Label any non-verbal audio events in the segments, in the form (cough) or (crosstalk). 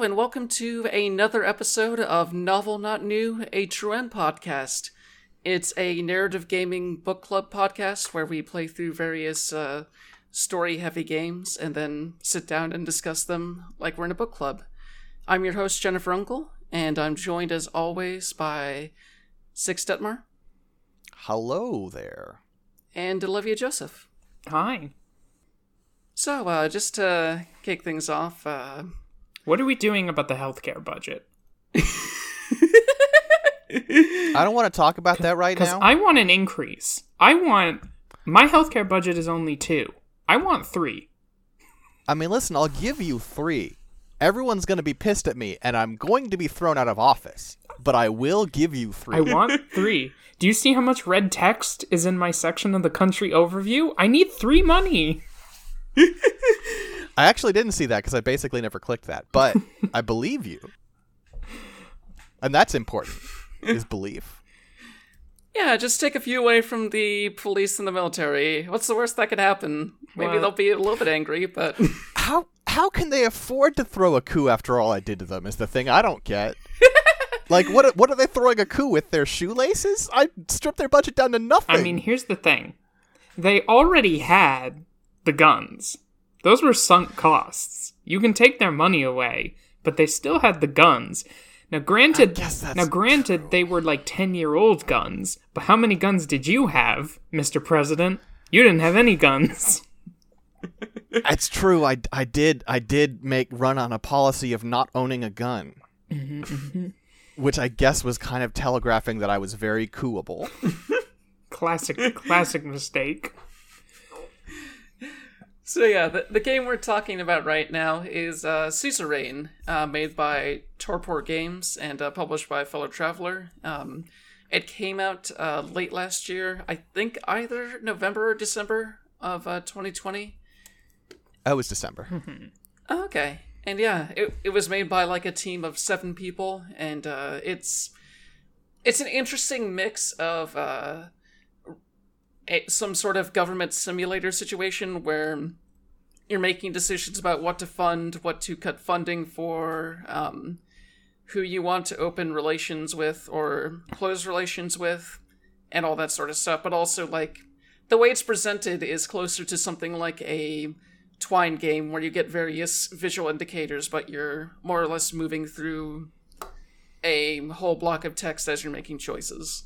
Hello, and welcome to another episode of Novel Not New, a True End podcast. It's a narrative gaming book club podcast where we play through various uh, story heavy games and then sit down and discuss them like we're in a book club. I'm your host, Jennifer Uncle, and I'm joined as always by Six Detmar Hello there. and Olivia Joseph. Hi. So, uh, just to kick things off, uh, What are we doing about the healthcare budget? I don't want to talk about that right now. I want an increase. I want my healthcare budget is only two. I want three. I mean, listen, I'll give you three. Everyone's going to be pissed at me, and I'm going to be thrown out of office. But I will give you three. I want (laughs) three. Do you see how much red text is in my section of the country overview? I need three money. I actually didn't see that because I basically never clicked that. But (laughs) I believe you. And that's important, is belief. yeah, just take a few away from the police and the military. What's the worst that could happen? Maybe Well- they'll be a little bit angry, but (laughs) How how can they afford to throw a coup after all I did to them is the thing I don't get. (laughs) like what what are they throwing a coup with their shoelaces? I stripped their budget down to nothing. I mean, here's the thing. They already had the guns. Those were sunk costs. You can take their money away, but they still had the guns. Now granted now granted they were like 10-year-old guns, but how many guns did you have, Mr. President? You didn't have any guns. (laughs) It's true. I, I did I did make run on a policy of not owning a gun, mm-hmm, mm-hmm. which I guess was kind of telegraphing that I was very cooable. (laughs) Classic classic mistake. So yeah, the, the game we're talking about right now is uh, Suzerain, uh, made by Torpor Games and uh, published by Fellow Traveller. Um, it came out uh, late last year, I think either November or December of uh, 2020. That was December. (laughs) Oh, okay, and yeah, it it was made by like a team of seven people, and uh, it's it's an interesting mix of uh, a, some sort of government simulator situation where you're making decisions about what to fund, what to cut funding for, um, who you want to open relations with or close relations with, and all that sort of stuff. But also, like, the way it's presented is closer to something like a Twine game where you get various visual indicators, but you're more or less moving through a whole block of text as you're making choices.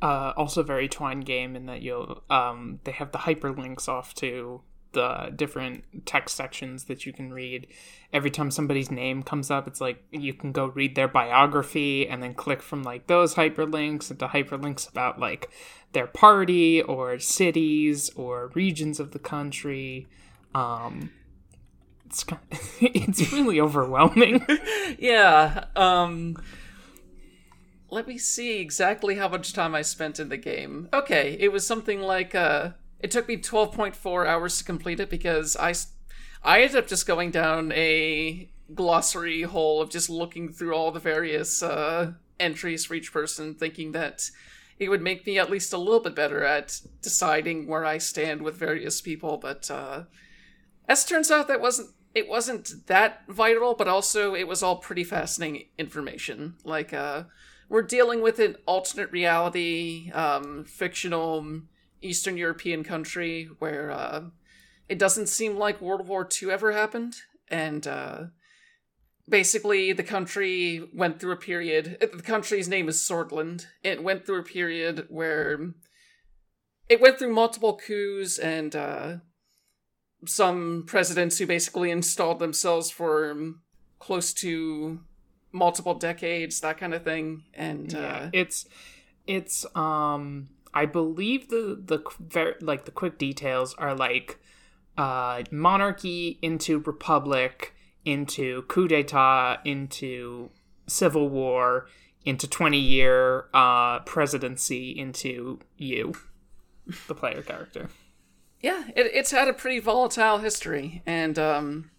Uh, also very twine game in that you'll um, they have the hyperlinks off to the different text sections that you can read. Every time somebody's name comes up it's like you can go read their biography and then click from like those hyperlinks into hyperlinks about like their party or cities or regions of the country. Um it's kind of, (laughs) it's really overwhelming. (laughs) Yeah, um let me see exactly how much time I spent in the game. Okay, it was something like uh it took me 12.4 hours to complete it because I I ended up just going down a glossary hole of just looking through all the various uh entries for each person thinking that it would make me at least a little bit better at deciding where I stand with various people, but uh as turns out that wasn't it wasn't that vital, but also it was all pretty fascinating information. Like uh we're dealing with an alternate reality, um, fictional Eastern European country where uh, it doesn't seem like World War II ever happened, and uh, basically the country went through a period. The country's name is Sordland. It went through a period where it went through multiple coups and uh, some presidents who basically installed themselves for um, close to multiple decades, that kind of thing. And uh, it's it's um I believe the the like the quick details are like uh monarchy into republic into coup d'état into civil war into 20 year uh presidency into you the player character yeah, it, it's had a pretty volatile history. And um,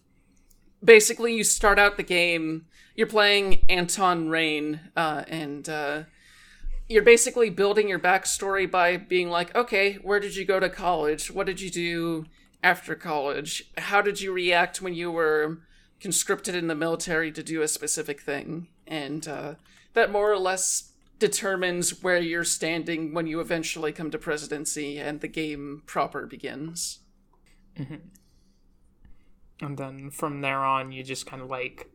basically, you start out the game, you're playing Anton Rayne, uh, and uh, you're basically building your backstory by being like, okay, where did you go to college? What did you do after college? How did you react when you were conscripted in the military to do a specific thing, and uh, that more or less determines where you're standing when you eventually come to presidency and the game proper begins. and then from there on you just kind of like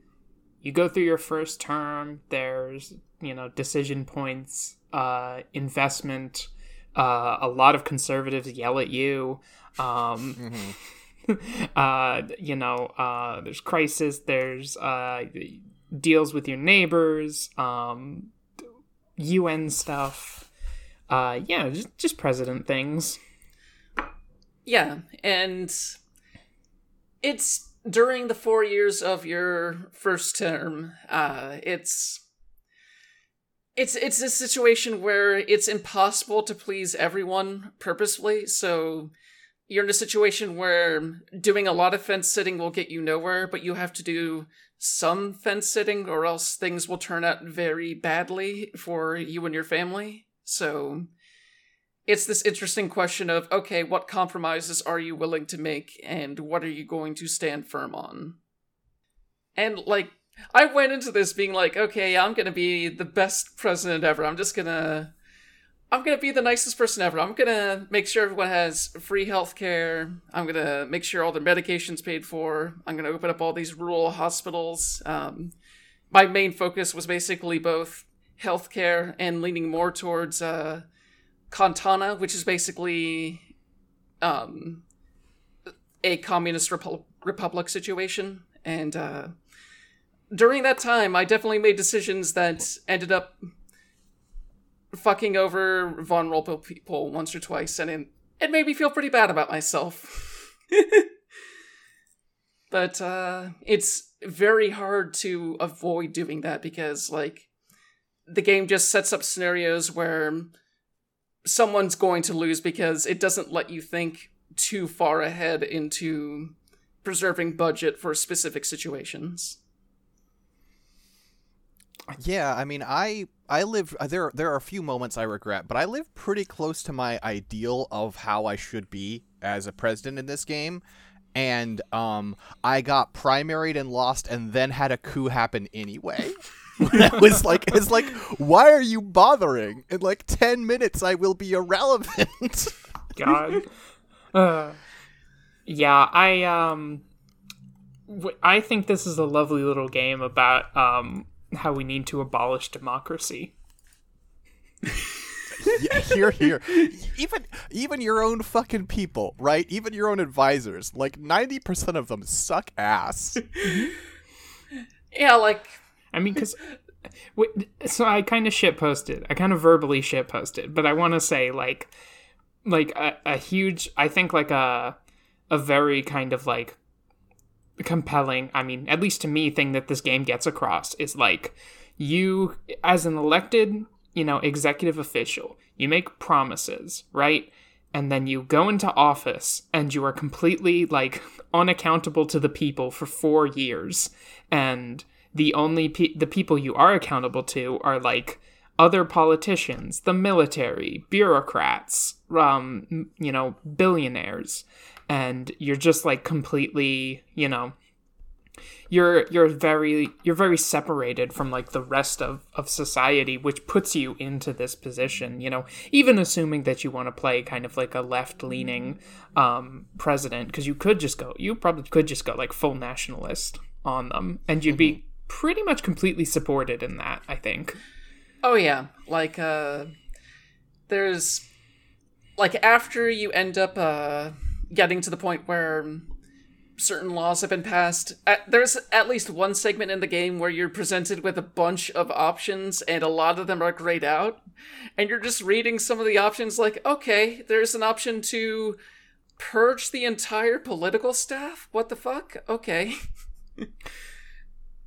you go through your first term there's you know decision points uh investment uh a lot of conservatives yell at you um (laughs) uh you know uh there's crisis there's uh deals with your neighbors um un stuff uh yeah just, just president things. Yeah, and it's during the four years of your first term. Uh, it's it's it's a situation where it's impossible to please everyone purposefully. So you're in a situation where doing a lot of fence sitting will get you nowhere, but you have to do some fence sitting, or else things will turn out very badly for you and your family. So it's this interesting question of okay, what compromises are you willing to make and what are you going to stand firm on? And like I went into this being like, okay, I'm going to be the best president ever. I'm just going to I'm going to be the nicest person ever. I'm going to make sure everyone has free healthcare. I'm going to make sure all their medications paid for. I'm going to open up all these rural hospitals. Um, my main focus was basically both healthcare and leaning more towards uh, Kantana, which is basically um, a communist repu- republic situation. And uh, during that time, I definitely made decisions that ended up fucking over vulnerable people once or twice, and it, it made me feel pretty bad about myself. (laughs) but uh, it's very hard to avoid doing that because, like, the game just sets up scenarios where someone's going to lose because it doesn't let you think too far ahead into preserving budget for specific situations. Yeah, I mean, I I live there. There are a few moments I regret, but I live pretty close to my ideal of how I should be as a president in this game. And um, I got primaried and lost, and then had a coup happen anyway. (laughs) I was like, it's like, why are you bothering? In like ten minutes, I will be irrelevant. (laughs) God. Uh, yeah, I um, w- I think this is a lovely little game about um how we need to abolish democracy. yeah, here, here. Even even your own fucking people, right? Even your own advisors, like ninety percent of them suck ass. Yeah, like I mean, because so I kind of shit posted. I kind of verbally shit posted, but I want to say like, like a, a huge. I think like a a very kind of like compelling. I mean, at least to me, thing that this game gets across is like you as an elected, you know, executive official, you make promises, right? And then you go into office and you are completely like unaccountable to the people for four years. And the only pe- the people you are accountable to are like other politicians, the military, bureaucrats, um, you know, billionaires, and you're just like completely, you know, you're you're very you're very separated from like the rest of of society which puts you into this position you know even assuming that you want to play kind of like a left leaning um president because you could just go you probably could just go like full nationalist on them and you'd be pretty much completely supported in that i think Oh yeah, like uh there's like after you end up uh getting to the point where certain laws have been passed, uh, there's at least one segment in the game where you're presented with a bunch of options and a lot of them are grayed out and you're just reading some of the options like, okay, there's an option to purge the entire political staff? What the fuck? Okay. (laughs)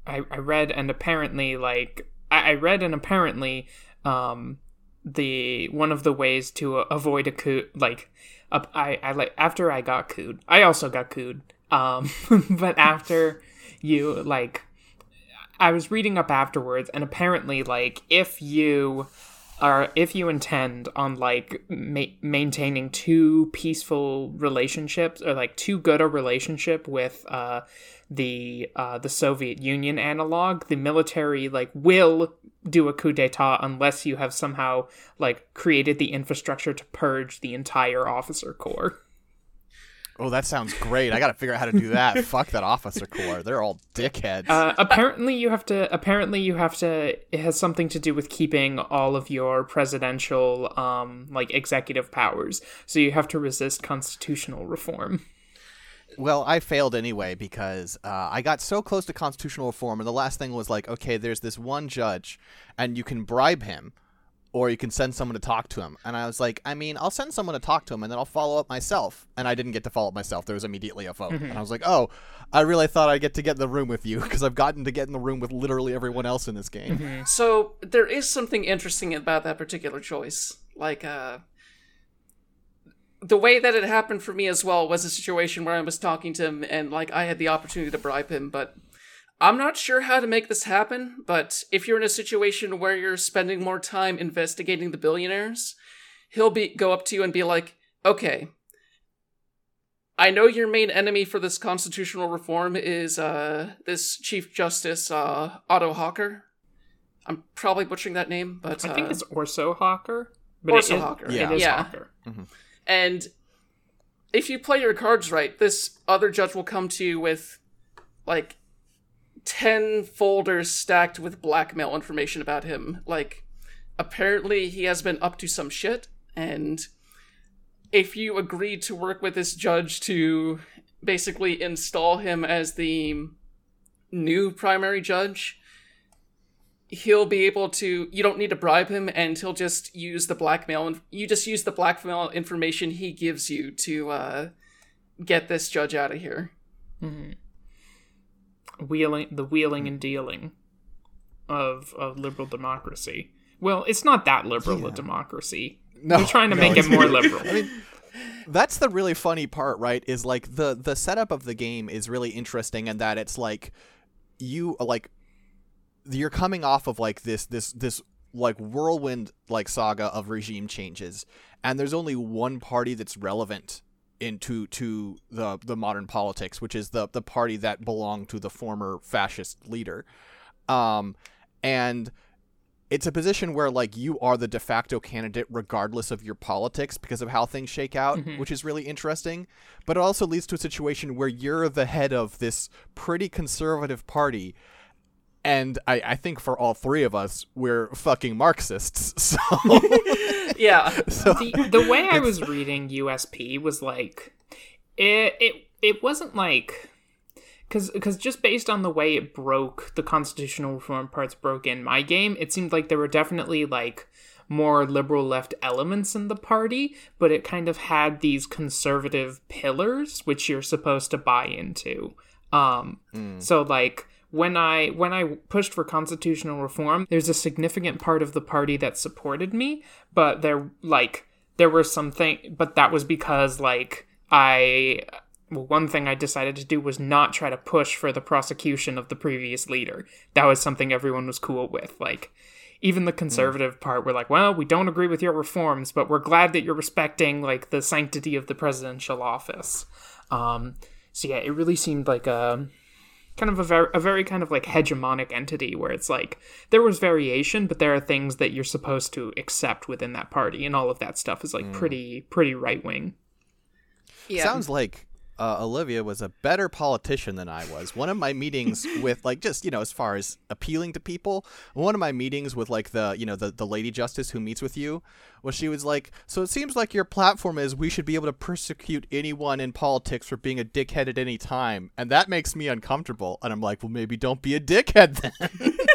I, I read and apparently like I, I read and apparently um the one of the ways to avoid a coup like I I like after I got cooed I also got cooed um (laughs) but after you like I was reading up afterwards and apparently like if you are if you intend on like ma- maintaining two peaceful relationships or like too good a relationship with uh the uh the Soviet Union analog, the military like will do a coup d'état unless you have somehow like created the infrastructure to purge the entire officer corps. Oh, that sounds great. I got to figure out how to do that. (laughs) Fuck that officer corps. They're all dickheads. Uh, apparently, you have to. Apparently, you have to. It has something to do with keeping all of your presidential, um, like executive powers. So you have to resist constitutional reform. Well, I failed anyway because uh, I got so close to constitutional reform, and the last thing was like, okay, there's this one judge, and you can bribe him, or you can send someone to talk to him. And I was like, I mean, I'll send someone to talk to him, and then I'll follow up myself. And I didn't get to follow up myself. There was immediately a vote, and I was like, oh, I really thought I'd get to get in the room with you because I've gotten to get in the room with literally everyone else in this game. So there is something interesting about that particular choice. Like, uh, the way that it happened for me as well was a situation where I was talking to him and like I had the opportunity to bribe him, but I'm not sure how to make this happen. But if you're in a situation where you're spending more time investigating the billionaires, he'll be go up to you and be like, "Okay, I know your main enemy for this constitutional reform is uh this Chief Justice uh Otto Hawker. I'm probably butchering that name, but I think uh, it's Orso Hawker. But Orso it is, Hawker. It is Yeah. Hawker. And if you play your cards right, this other judge will come to you with like 10 folders stacked with blackmail information about him. Like, apparently he has been up to some shit, and if you agree to work with this judge to basically install him as the new primary judge, he'll be able to you don't need to bribe him and he'll just use the blackmail and you just use the blackmail information he gives you to uh get this judge out of here Wheeling the wheeling and dealing of of liberal democracy. Well, it's not that liberal a democracy. No, We're trying to no, make it more (laughs) liberal. I mean, that's the really funny part right is like the the setup of the game is really interesting in that it's like you like you're coming off of like this this this like whirlwind like saga of regime changes and there's only one party that's relevant into to the the modern politics which is the the party that belonged to the former fascist leader. Um and it's a position where like you are the de facto candidate regardless of your politics because of how things shake out which is really interesting but it also leads to a situation where you're the head of this pretty conservative party and I, I think for all three of us we're fucking marxists (laughs) so. (laughs) Yeah. The, the way I was reading USP was like it it it wasn't like because because just based on the way it broke the constitutional reform parts broke in my game, it seemed like there were definitely like more liberal left elements in the party, but it kind of had these conservative pillars which you're supposed to buy into. Um, so like when I when I pushed for constitutional reform, there's a significant part of the party that supported me, but there like there were some thing, but that was because like I well, one thing I decided to do was not try to push for the prosecution of the previous leader. That was something everyone was cool with. Like, even the conservative part were like, well, we don't agree with your reforms, but we're glad that you're respecting like the sanctity of the presidential office. Um, so yeah, it really seemed like a kind of a very, a very kind of like hegemonic entity where it's like there was variation, but there are things that you're supposed to accept within that party, and all of that stuff is like mm. pretty pretty right wing. yeah Sounds like uh, Olivia was a better politician than I was. One of my meetings (laughs) with like just you know as far as appealing to people, one of my meetings with like the you know the the lady justice who meets with you, was she was like, so it seems like your platform is we should be able to persecute anyone in politics for being a dickhead at any time, and that makes me uncomfortable. And I'm like, well maybe don't be a dickhead then. (laughs)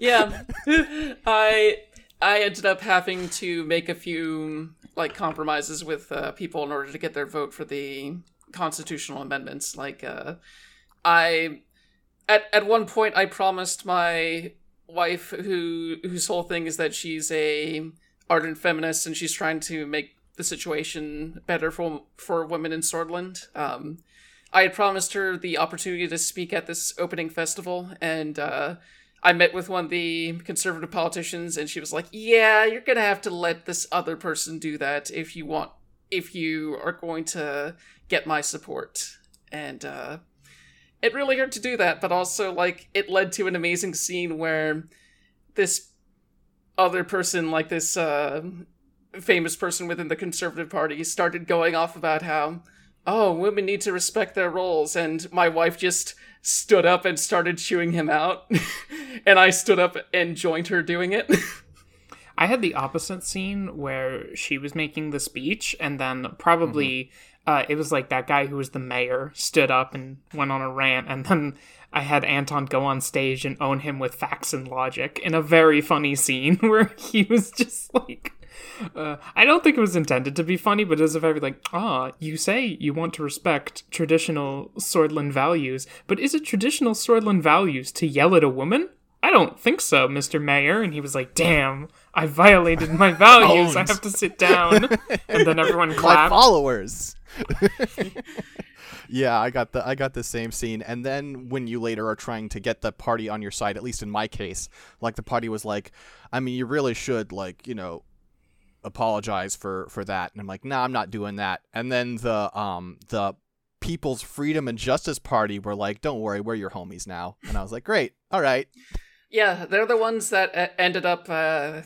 yeah (laughs) i i ended up having to make a few like compromises with uh, people in order to get their vote for the constitutional amendments like uh i at at one point i promised my wife who whose whole thing is that she's a ardent feminist and she's trying to make the situation better for for women in Sordland. Um, I had promised her the opportunity to speak at this opening festival, and uh, I met with one of the conservative politicians, and she was like, "Yeah, you're gonna have to let this other person do that if you want, if you are going to get my support." And uh, it really hurt to do that, but also like it led to an amazing scene where this other person, like this uh, famous person within the conservative party, started going off about how, oh, women need to respect their roles, and my wife just stood up and started chewing him out, (laughs) and I stood up and joined her doing it. (laughs) I had the opposite scene where she was making the speech, and then probably uh, it was like that guy who was the mayor stood up and went on a rant, and then I had Anton go on stage and own him with facts and logic in a very funny scene (laughs) where he was just like. Uh, I don't think it was intended to be funny, but it was a very like, ah, you say you want to respect traditional Sordland values, but is it traditional Sordland values to yell at a woman? I don't think so, Mr. Mayor. And he was like, damn, I violated my (laughs) values. I have to sit down. and then everyone (laughs) My clapped. followers. (laughs) yeah, I got the I got the same scene. And then when you later are trying to get the party on your side, at least in my case, like the party was like, I mean, you really should like, you know, apologize for for that. And I'm like, nah, I'm not doing that. And then the um the People's Freedom and Justice Party were like, don't worry, we're your homies now. And I was like, great, all right. yeah, they're the ones that uh, ended up. Uh,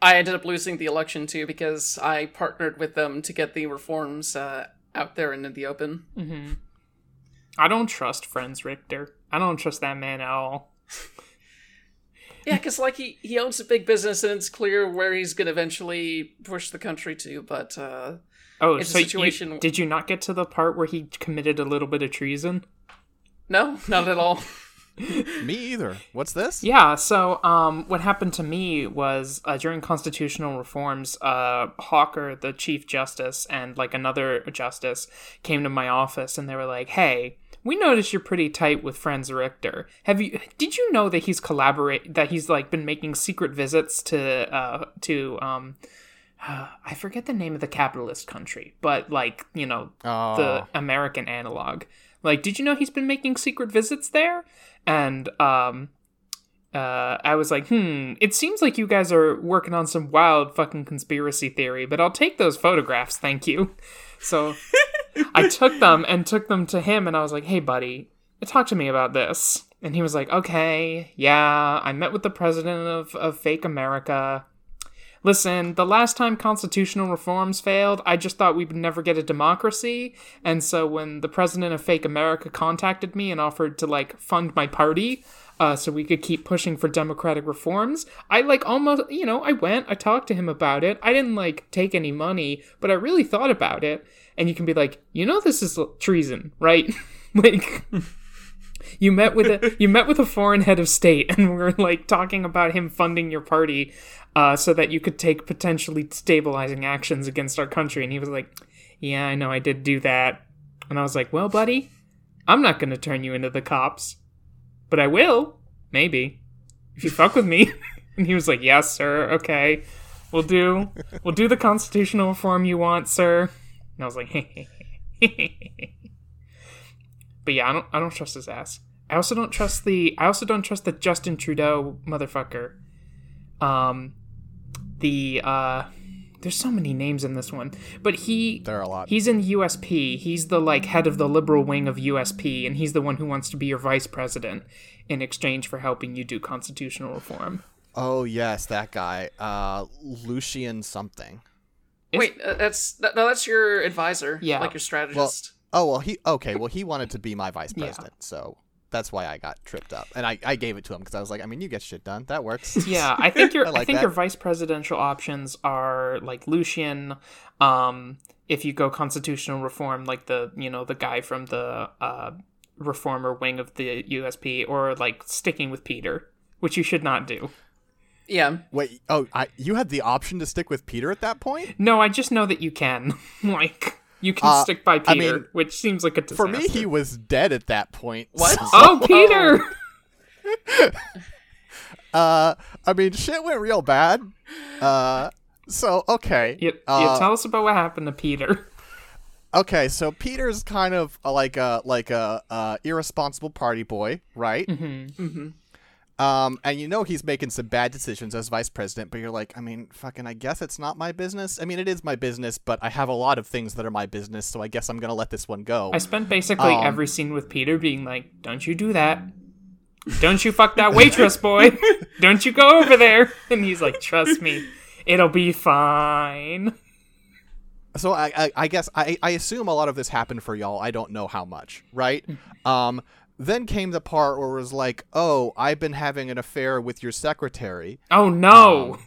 I ended up losing the election too because I partnered with them to get the reforms uh, out there and in the open. I don't trust Franz Richter. I don't trust that man at all. Yeah, because like he he owns a big business and it's clear where he's gonna eventually push the country to. But uh, Oh, It's a so you- situation- did you not get to the part where he committed a little bit of treason? no, not at all. (laughs) (laughs) Me either. What's this? Yeah, so um, what happened to me was uh, during constitutional reforms, uh, Hawker, the chief justice, and like another justice came to my office and they were like, "Hey, we noticed you're pretty tight with Franz Richter. Have you? Did you know that he's collaborate? That he's like been making secret visits to uh, to um, (sighs) I forget the name of the capitalist country, but like you know Oh. the American analog. Like, did you know he's been making secret visits there? And um, uh, I was like, hmm, it seems like you guys are working on some wild fucking conspiracy theory, but I'll take those photographs, thank you. So I took them and took them to him, and I was like, hey, buddy, talk to me about this. And he was like, okay, yeah, I met with the president of, of Fake America. Listen, the last time constitutional reforms failed, I just thought we would never get a democracy. And so when the president of Fake America contacted me and offered to like fund my party, uh, so we could keep pushing for democratic reforms, I like almost, you know, I went, I talked to him about it. I didn't like take any money, but I really thought about it. And you can be like, you know, this is treason, right? (laughs) like. You met with a you met with a foreign head of state, and we're like talking about him funding your party, uh, so that you could take potentially stabilizing actions against our country. And he was like, "Yeah, I know, I did do that." And I was like, "Well, buddy, I'm not going to turn you into the cops, but I will, maybe, if you fuck with me." (laughs) and he was like, "Yes, sir. Okay, we'll do we'll do the constitutional reform you want, sir." And I was like, (laughs) But yeah, I don't I don't trust his ass. I also don't trust the I also don't trust the Justin Trudeau motherfucker. Um the uh there's so many names in this one. But he There are a lot. He's in USP. He's the like head of the liberal wing of USP and he's the one who wants to be your vice president in exchange for helping you do constitutional reform. Oh yes, that guy. Uh, Lucian something. Wait, uh, that's that, no, that's your advisor. Yeah. like your strategist. Oh well, he okay. Well, he wanted to be my vice Yeah. president, so that's why I got tripped up, and I, I gave it to him because I was like, I mean, you get shit done. That works. (laughs) Yeah, I think your (laughs) I I, think that. your vice presidential options are like Lucian. Um, if you go constitutional reform, like the you know the guy from the uh, reformer wing of the USP, or like sticking with Peter, which you should not do. yeah, Wait. Oh, I, you had the option to stick with Peter at that point. No, I just know that you can. (laughs) like you can Uh, stick by I Peter, mean, which seems like a disaster. For me, he was dead at that point. What? so- Oh, Peter! (laughs) (laughs) uh, I mean, shit went real bad. Uh, so okay. You, you Uh, tell us about what happened to Peter. Okay, so Peter's kind of uh, like a like a uh, irresponsible party boy, right? Mm-hmm. Um, and you know he's making some bad decisions as vice president, but you're like, I mean, fucking, I guess it's not my business. I mean, it is my business, but I have a lot of things that are my business, so I guess I'm gonna let this one go. I spent basically Um, every scene with Peter being like, "Don't you do that? Don't you fuck that waitress, boy? (laughs) Don't you go over there?" And he's like, "Trust me, it'll be fine." so I, I, I guess I, I assume a lot of this happened for y'all. I don't know how much, right? Um, then came the part where it was like, oh, I've been having an affair with your secretary. Oh no!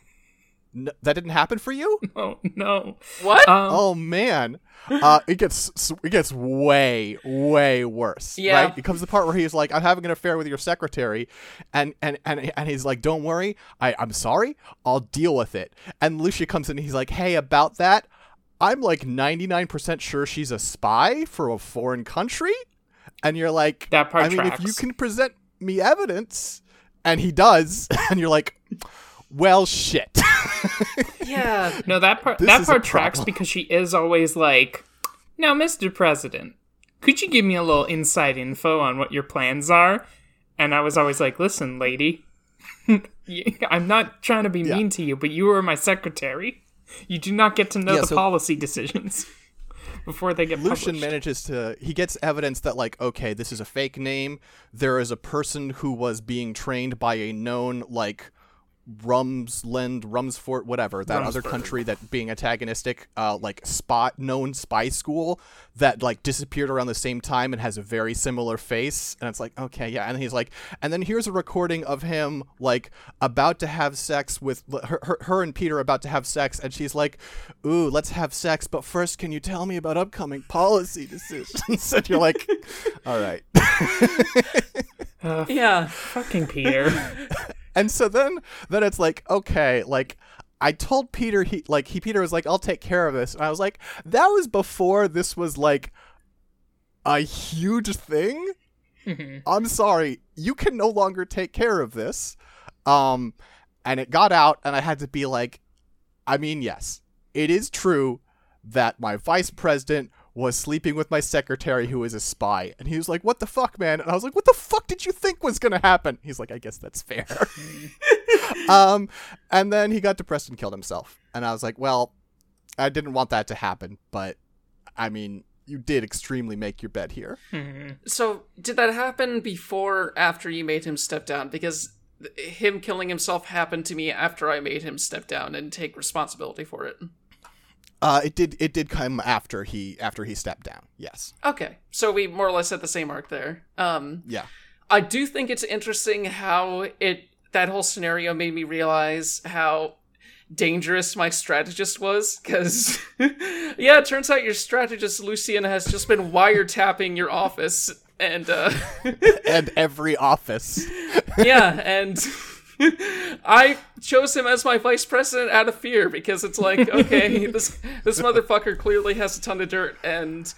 N- that didn't happen for you? (laughs) oh no! What? Um, oh man, uh, it gets it gets way way worse. Yeah. right? It comes to the part where he's like, "I'm having an affair with your secretary," and and and and he's like, "Don't worry, I I'm sorry, I'll deal with it." And Lucian comes in, and he's like, "Hey, about that." I'm like 99% sure she's a spy for a foreign country. And you're like, That part I mean, if you can present me evidence, and he does, (laughs) and you're like, well, shit. (laughs) yeah. No, that part This that is a part tracks problem. because she is always like, "Now, Mr. President, could you give me a little inside info on what your plans are?" And I was always like, "Listen, lady, (laughs) I'm not trying to be mean to you, but you are my secretary. You do not get to know Yeah, the so- policy decisions before they get Lucian published." manages to he gets evidence that like okay this is a fake name there is a person who was being trained by a known like Rumsland Rumsfort whatever that other country that being antagonistic uh like spot known spy school that like disappeared around the same time and has a very similar face. And it's like okay yeah. And he's like and then here's a recording of him like about to have sex with her, her, her and Peter about to have sex. And she's like ooh let's have sex but first can you tell me about upcoming policy decisions? (laughs) And you're like (laughs) all right. (laughs) Yeah. Fucking Peter. And so then then it's like okay like I told Peter he like he Peter was like I'll take care of this. And I was like that was before this was like a huge thing? I'm sorry you can no longer take care of this. Um and it got out and I had to be like I mean yes it is true that my vice president was sleeping with my secretary who is a spy and he was like what the fuck man and I was like what the fuck did you think was going to happen he's like I guess that's fair (laughs) um, and then he got depressed and killed himself. And I was like, well, I didn't want that to happen, but I mean, you did extremely make your bed here. So, did that happen before after you made him step down? Because him killing himself happened to me after I made him step down and take responsibility for it. Uh, it did. It did come after he after he stepped down. Yes. Okay, so we more or less at the same arc there. Um, Yeah. I do think it's interesting how it that whole scenario made me realize how dangerous my strategist was because (laughs) yeah it turns out your strategist lucian has just been wiretapping your office and uh (laughs) and every office. yeah (laughs) and i chose him as my vice president out of fear because it's like (laughs) okay this this motherfucker clearly has a ton of dirt and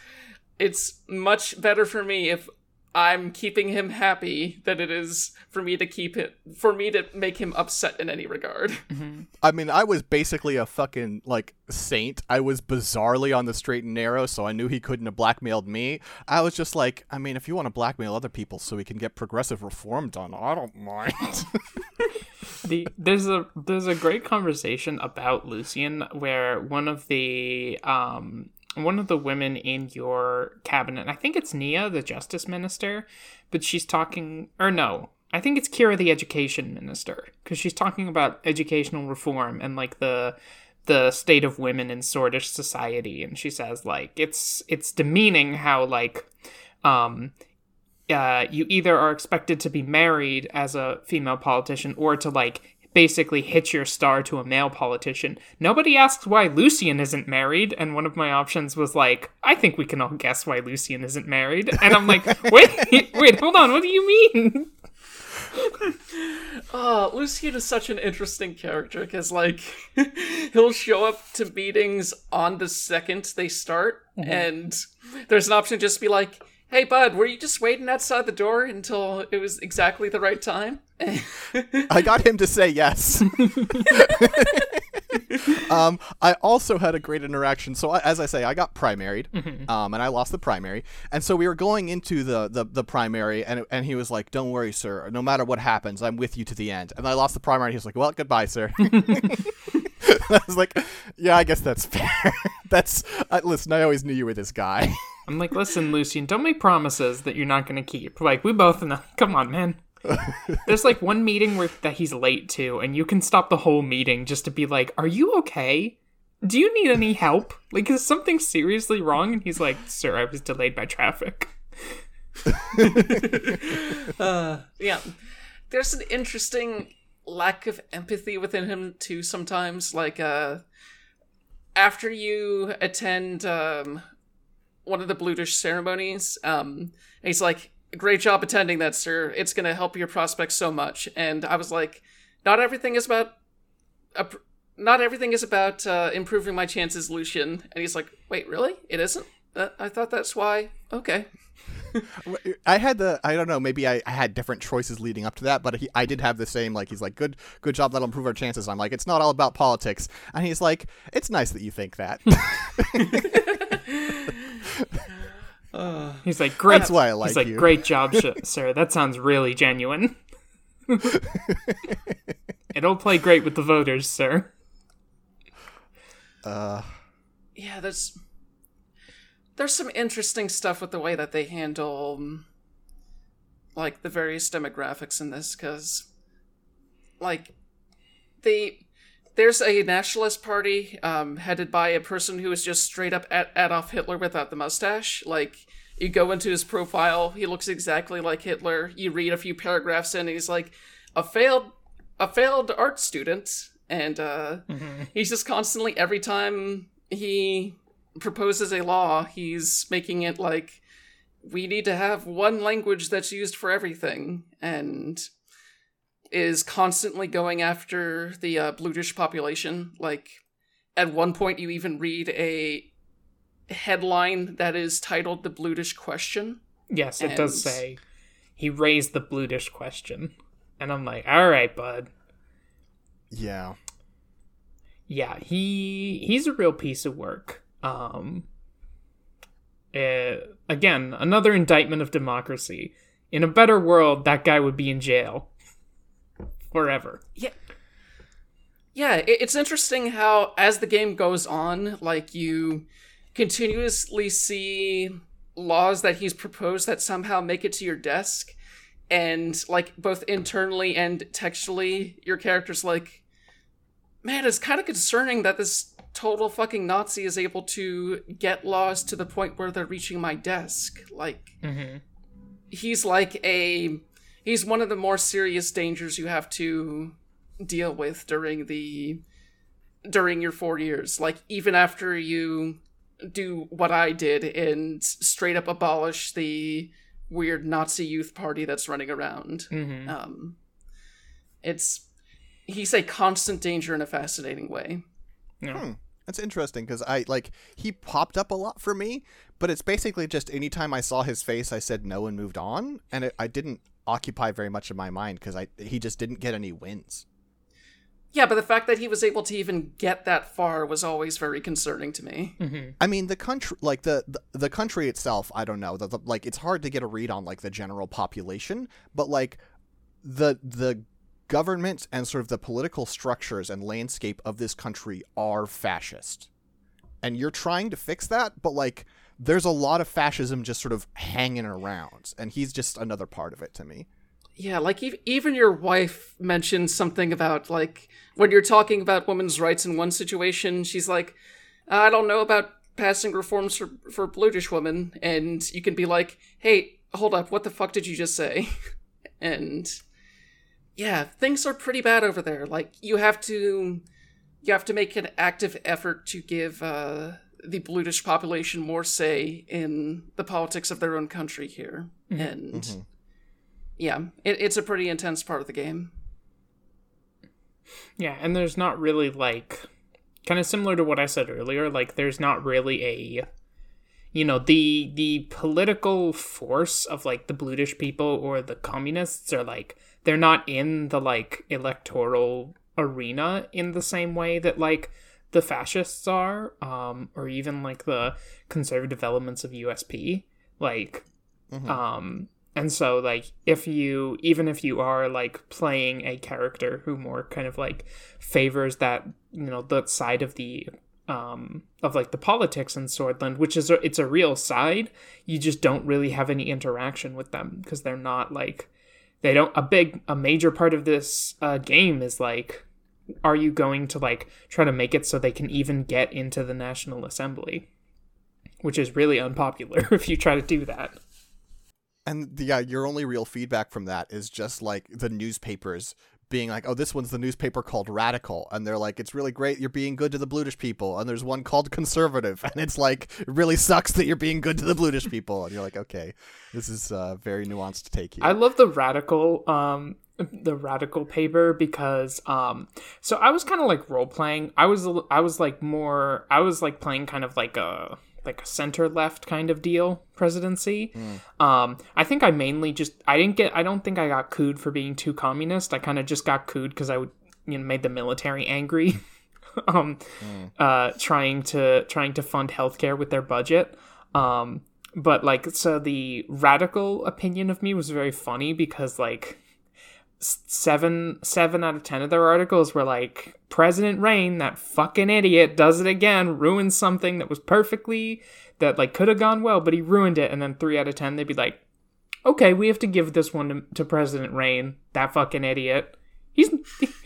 it's much better for me if I'm keeping him happy than it is for me to keep it for me to make him upset in any regard. (laughs) I mean, I was basically a fucking like saint. I was bizarrely on the straight and narrow, so I knew he couldn't have blackmailed me. I was just like, I mean, if you want to blackmail other people so we can get progressive reform done, I don't mind. (laughs) the there's a there's a great conversation about Lucian where one of the um one of the women in your cabinet, I think it's Nia, the justice minister, but she's talking or no, I think it's Kira, the education minister, because she's talking about educational reform and like the the state of women in Sordish society, and she says like it's it's demeaning how like um uh, you either are expected to be married as a female politician or to like basically hitch your star to a male politician. Nobody asks why Lucian isn't married, and one of my options was like, I think we can all guess why Lucian isn't married. And I'm like, (laughs) wait, wait, hold on, what do you mean? (laughs) Oh, Lucian is such an interesting character because, like, (laughs) he'll show up to meetings on the second they start, mm-hmm. and there's an option to just be like, "Hey, bud, were you just waiting outside the door until it was exactly the right time?" (laughs) I got him to say yes. (laughs) um, I also had a great interaction. So I, as I say, I got primaried, um, and I lost the primary. And so we were going into the the, the primary, and and he was like, "Don't worry, sir. No matter what happens, I'm with you to the end." And I lost the primary. And he was like, "Well, goodbye, sir." (laughs) I was like, "Yeah, I guess that's fair. That's uh, listen. I always knew you were this guy." (laughs) I'm like, listen, Lucian, don't make promises that you're not going to keep. Like, we both know. (laughs) Come on, man. (laughs) There's like one meeting where that he's late to, and you can stop the whole meeting just to be like, "Are you okay? Do you need any help? Like, is something seriously wrong?" And he's like, "Sir, I was delayed by traffic." Yeah. There's an interesting lack of empathy within him too sometimes. Like uh after you attend um one of the Bludish ceremonies, um he's like, Great job attending that, sir. It's gonna help your prospects so much. And I was like, Not everything is about not everything is about uh, improving my chances, Lucian. And he's like, Wait, really? It isn't? That, I thought that's why. Okay. I had the I don't know maybe I, I had different choices leading up to that, but he, I did have the same like he's like good good job that'll improve our chances. I'm like it's not all about politics, and he's like it's nice that you think that. (laughs) He's like, "Great." That's why I like he's like, you. "Great job, (laughs) sh- sir. That sounds really genuine." (laughs) It'll play great with the voters, sir. uh, yeah, there's there's some interesting stuff with the way that they handle um, like the various demographics in this because like they there's a nationalist party um, headed by a person who is just straight up Ad- Adolf Hitler without the mustache. Like you go into his profile, he looks exactly like Hitler. You read a few paragraphs in, and he's like a failed a failed art student, and uh, he's just constantly every time he proposes a law, he's making it like we need to have one language that's used for everything, and is constantly going after the uh, Bludish population. Like at one point, you even read a headline that is titled "The Bludish Question." Yes, it does say he raised the Bludish question, and I'm like, "All right, bud. yeah. Yeah, he he's a real piece of work." Um. eh, again, another indictment of democracy. In a better world, that guy would be in jail forever. Yeah. Yeah, it- it's interesting how as the game goes on, like you continuously see laws that he's proposed that somehow make it to your desk and like both internally and textually your character's like man, it's kind of concerning that this total fucking Nazi is able to get laws to the point where they're reaching my desk. Like he's like a he's one of the more serious dangers you have to deal with during the during your 4 years. Like even after you do what I did and straight up abolish the weird Nazi youth party that's running around. Um, it's he's a constant danger in a fascinating way. Yeah. Hmm. That's interesting because I like he popped up a lot for me, but it's basically just anytime I saw his face, I said no and moved on, and it, I didn't occupy very much of my mind because I he just didn't get any wins. Yeah, but the fact that he was able to even get that far was always very concerning to me. Mm-hmm. I mean, the country, like the, the the country itself, I don't know. The, the, like, it's hard to get a read on like the general population, but like the the government and sort of the political structures and landscape of this country are fascist, and you're trying to fix that, but like there's a lot of fascism just sort of hanging around, and he's just another part of it to me. Yeah, like ev- even your wife mentioned something about like when you're talking about women's rights in one situation, she's like, "I don't know about passing reforms for for Bludish women," and you can be like, "Hey, hold up, what the fuck did you just say?" (laughs) and yeah, things are pretty bad over there. Like you have to you have to make an active effort to give uh, the Bludish population more say in the politics of their own country here, and yeah, it, it's a pretty intense part of the game. Yeah, and there's not really like kind of similar to what I said earlier, like there's not really a you know, the the political force of like the Bludish people or the communists are like they're not in the like electoral arena in the same way that like the fascists are, um, or even like the conservative elements of USP. Like, Mhm. um, and so like if you even if you are like playing a character who more kind of like favors that you know the side of the um of like the politics in Sordland, which is a, it's a real side, you just don't really have any interaction with them because they're not like they don't a big a major part of this uh, game is like are you going to like try to make it so they can even get into the national assembly? Which is really unpopular (laughs) if you try to do that. And yeah, your only real feedback from that is just like the newspapers being like, "Oh, this one's the newspaper called Radical," and they're like, "It's really great. You're being good to the Bludish people." And there's one called Conservative, and it's like, "It really sucks that you're being good to the Bludish people." And you're like, "Okay, this is uh, very nuanced take here." I love the radical um the radical paper because um so I was kind of like role playing. I was a- I was like more I was like playing kind of like a like a center left kind of deal presidency. Um I think I mainly just I didn't get I don't think I got cooed for being too communist. I kind of just got cooed cuz I would you know made the military angry. (laughs) um uh trying to trying to fund healthcare with their budget. Um but like so the radical opinion of me was very funny because like seven seven out of ten of their articles were like president Rayne that fucking idiot does it again ruins something that was perfectly that like could have gone well but he ruined it. And then three out of ten they'd be like okay we have to give this one to, to president Rayne that fucking idiot. He's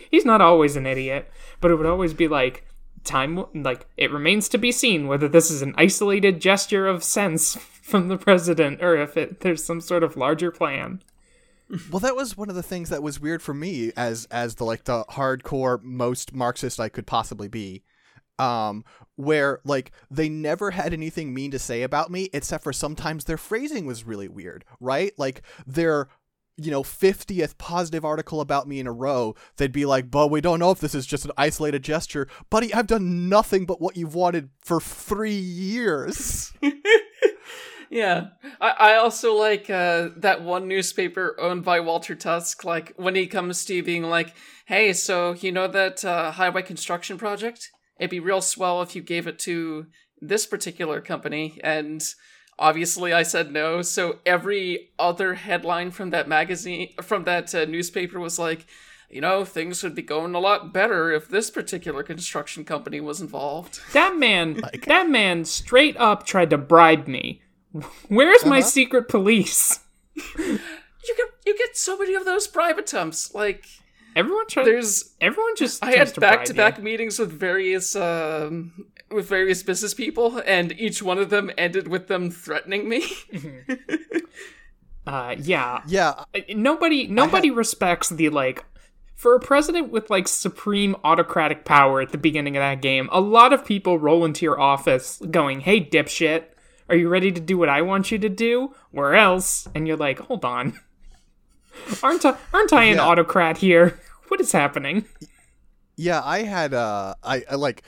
he's not always an idiot but it would always be like time like it remains to be seen whether this is an isolated gesture of sense (laughs) from the president or if it there's some sort of larger plan Well, that was one of the things that was weird for me as as the like the hardcore most Marxist I could possibly be. Um, where like they never had anything mean to say about me, except for sometimes their phrasing was really weird, right? Like their you know 50th positive article about me in a row they'd be like but we don't know if this is just an isolated gesture buddy i've done nothing but what you've wanted for three years (laughs) Yeah, I, I also like uh, that one newspaper owned by Walter Tusk. Like when he comes to you being like, "Hey, so you know that uh, highway construction project? It'd be real swell if you gave it to this particular company." And obviously, I said no. So every other headline from that magazine, from that uh, newspaper, was like, "You know, things would be going a lot better if this particular construction company was involved." That man, that man straight up tried to bribe me. Where's my Uh-huh. secret police? You get you get so many of those bribe attempts. Like Everyone tried. there's Everyone just. I had back to back meetings with various um, with various business people, and each one of them ended with them threatening me. Uh, yeah. yeah Uh, Nobody. Nobody respects the like. For a president with like supreme autocratic power at the beginning of that game, a lot of people roll into your office going, "Hey, dipshit, are you ready to do what I want you to do, or else?" And you're like, "Hold on, (laughs) aren't I, aren't I an Yeah. autocrat here? (laughs) What is happening?" Yeah, I had uh I, I like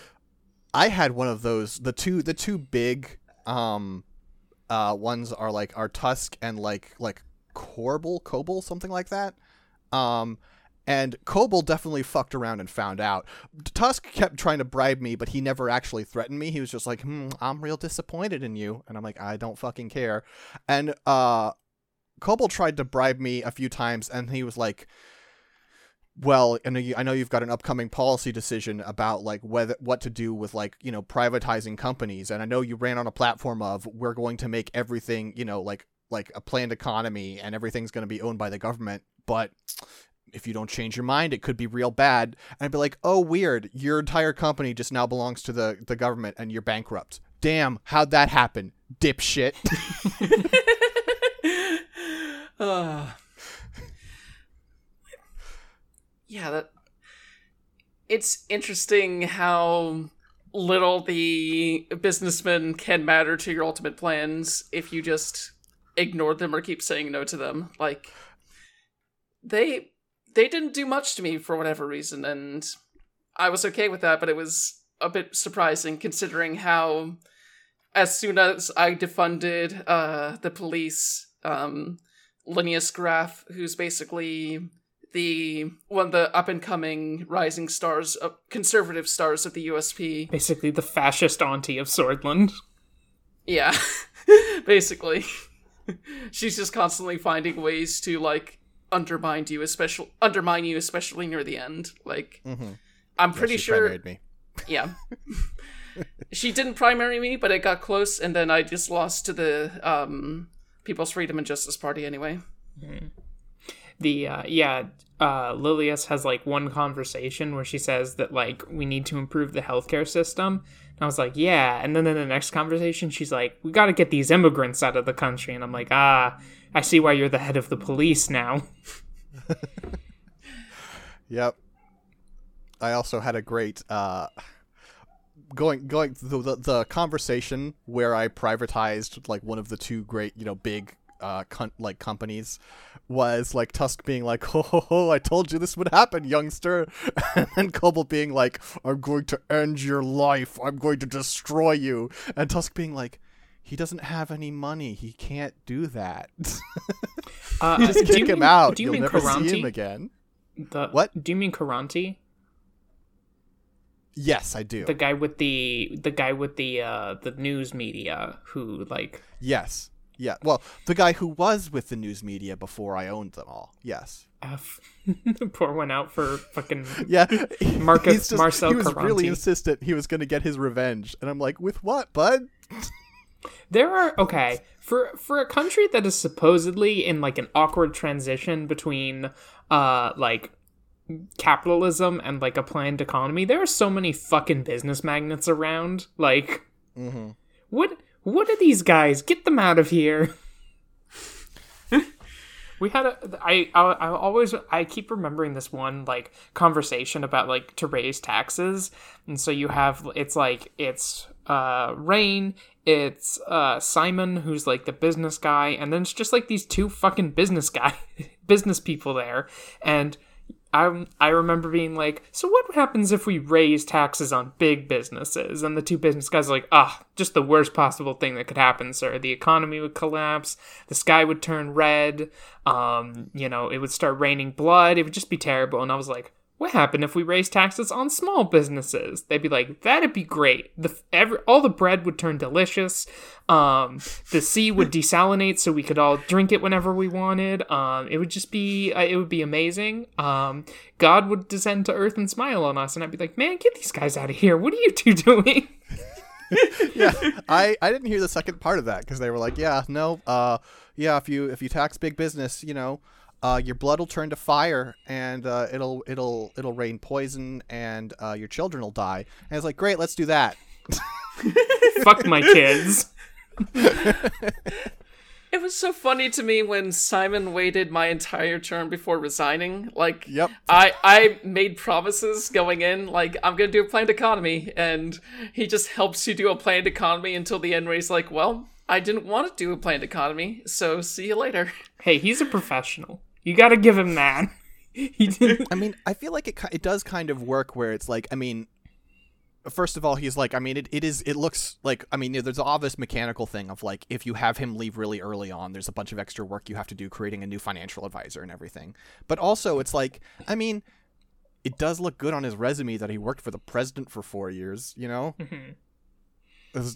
I had one of those the two the two big um uh ones are like are Tusk and like like Corbel, Cobel, something like that. Um and Cobel definitely fucked around and found out. Tusk kept trying to bribe me, but he never actually threatened me. He was just like, "Hmm, I'm real disappointed in you." And I'm like, "I don't fucking care." And uh Cobel tried to bribe me a few times and he was like, well, I know, you, I know you've got an upcoming policy decision about like whether what to do with like you know privatizing companies, and I know you ran on a platform of we're going to make everything you know like like a planned economy and everything's going to be owned by the government, but if you don't change your mind, it could be real bad. And I'd be like, oh, weird, your entire company just now belongs to the the government and you're bankrupt. Damn, how'd that happen, dipshit? Uh, (laughs) (sighs) yeah, that it's interesting how little the businessmen can matter to your ultimate plans if you just ignore them or keep saying no to them. Like they they didn't do much to me for whatever reason, and I was okay with that, but it was a bit surprising considering how as soon as I defunded uh, the police, um, Lileas Graf, who's basically the one of the up and coming rising stars, uh, conservative stars of the USP. Basically, the fascist auntie of Sordland. Yeah, (laughs) basically, (laughs) she's just constantly finding ways to like undermine you, especially undermine you, especially near the end. Like, I'm pretty sure she sure. primaried me. (laughs) Yeah. (laughs) she didn't primary me, but it got close, and then I just lost to the um, People's Freedom and Justice Party anyway. The uh, yeah uh lilius has like one conversation where she says that like we need to improve the healthcare system. And i was like yeah. And then in the next conversation she's like we got to get these immigrants out of the country. And i'm like ah i see why you're the head of the police now. (laughs) Yep. I also had a great uh going going the, the the conversation where I privatized like one of the two great, you know, big uh con- like companies was like Tusk being like, "Ho ho ho, I told you this would happen, youngster." (laughs) And then Cobalt being like, "I'm going to end your life. I'm going to destroy you." And Tusk being like, "He doesn't have any money. He can't do that. (laughs) uh, Just you kick him mean- out. do you You'll mean never see him again." the What? do you mean karanti Yes, I do. the guy with the the guy with the uh the news media who like Yes. Yeah. Well, the guy who was with the news media before I owned them all. Yes. (laughs) f pour one out for fucking (laughs) Yeah. Marcus- just- Marcel He was really insistent he was going to get his revenge, and I'm like, with what, bud? (laughs) There are okay for for a country that is supposedly in like an awkward transition between uh like capitalism and like a planned economy. There are so many fucking business magnets around. Like, Mm-hmm. what what are these guys? Get them out of here. (laughs) we had a I, I I always I keep remembering this one like conversation about like to raise taxes and so you have it's like it's uh Rayne it's uh Simon who's like the business guy and then it's just like these two fucking business guy (laughs) business people there and I I remember being like, so what happens if we raise taxes on big businesses? And the two business guys are like, ah, just the worst possible thing that could happen, sir. The economy would collapse, the sky would turn red, um, you know, it would start raining blood, it would just be terrible. And I was like, what happened if we raise taxes on small businesses? They'd be like, that'd be great. The every, all the bread would turn delicious. Um, the sea would desalinate, so we could all drink it whenever we wanted. Um, it would just be, uh, it would be amazing. Um, God would descend to earth and smile on us, and I'd be like, man, get these guys out of here. What are you two (laughs) doing? (laughs) yeah. I I didn't hear the second part of that because they were like, yeah, no, uh, yeah, if you if you tax big business, you know. Uh, your blood will turn to fire, and uh, it'll it'll it'll rain poison, and uh, your children will die. And it's like, great, let's do that. (laughs) Fuck my kids. It was so funny to me when Simon waited my entire term before resigning. Like, Yep. I I made promises going in, like I'm gonna do a planned economy, and he just helps you do a planned economy until the end where he's like, well, I didn't want to do a planned economy, so see you later. Hey, he's a professional. You gotta give him that. (laughs) he didn't. I mean, I feel like it it does kind of work where it's like, I mean, first of all, he's like, I mean, it, it is it looks like, I mean, there's an obvious mechanical thing of like, if you have him leave really early on, there's a bunch of extra work you have to do creating a new financial advisor and everything. But also, it's like, I mean, it does look good on his resume that he worked for the president for four years. You know, As-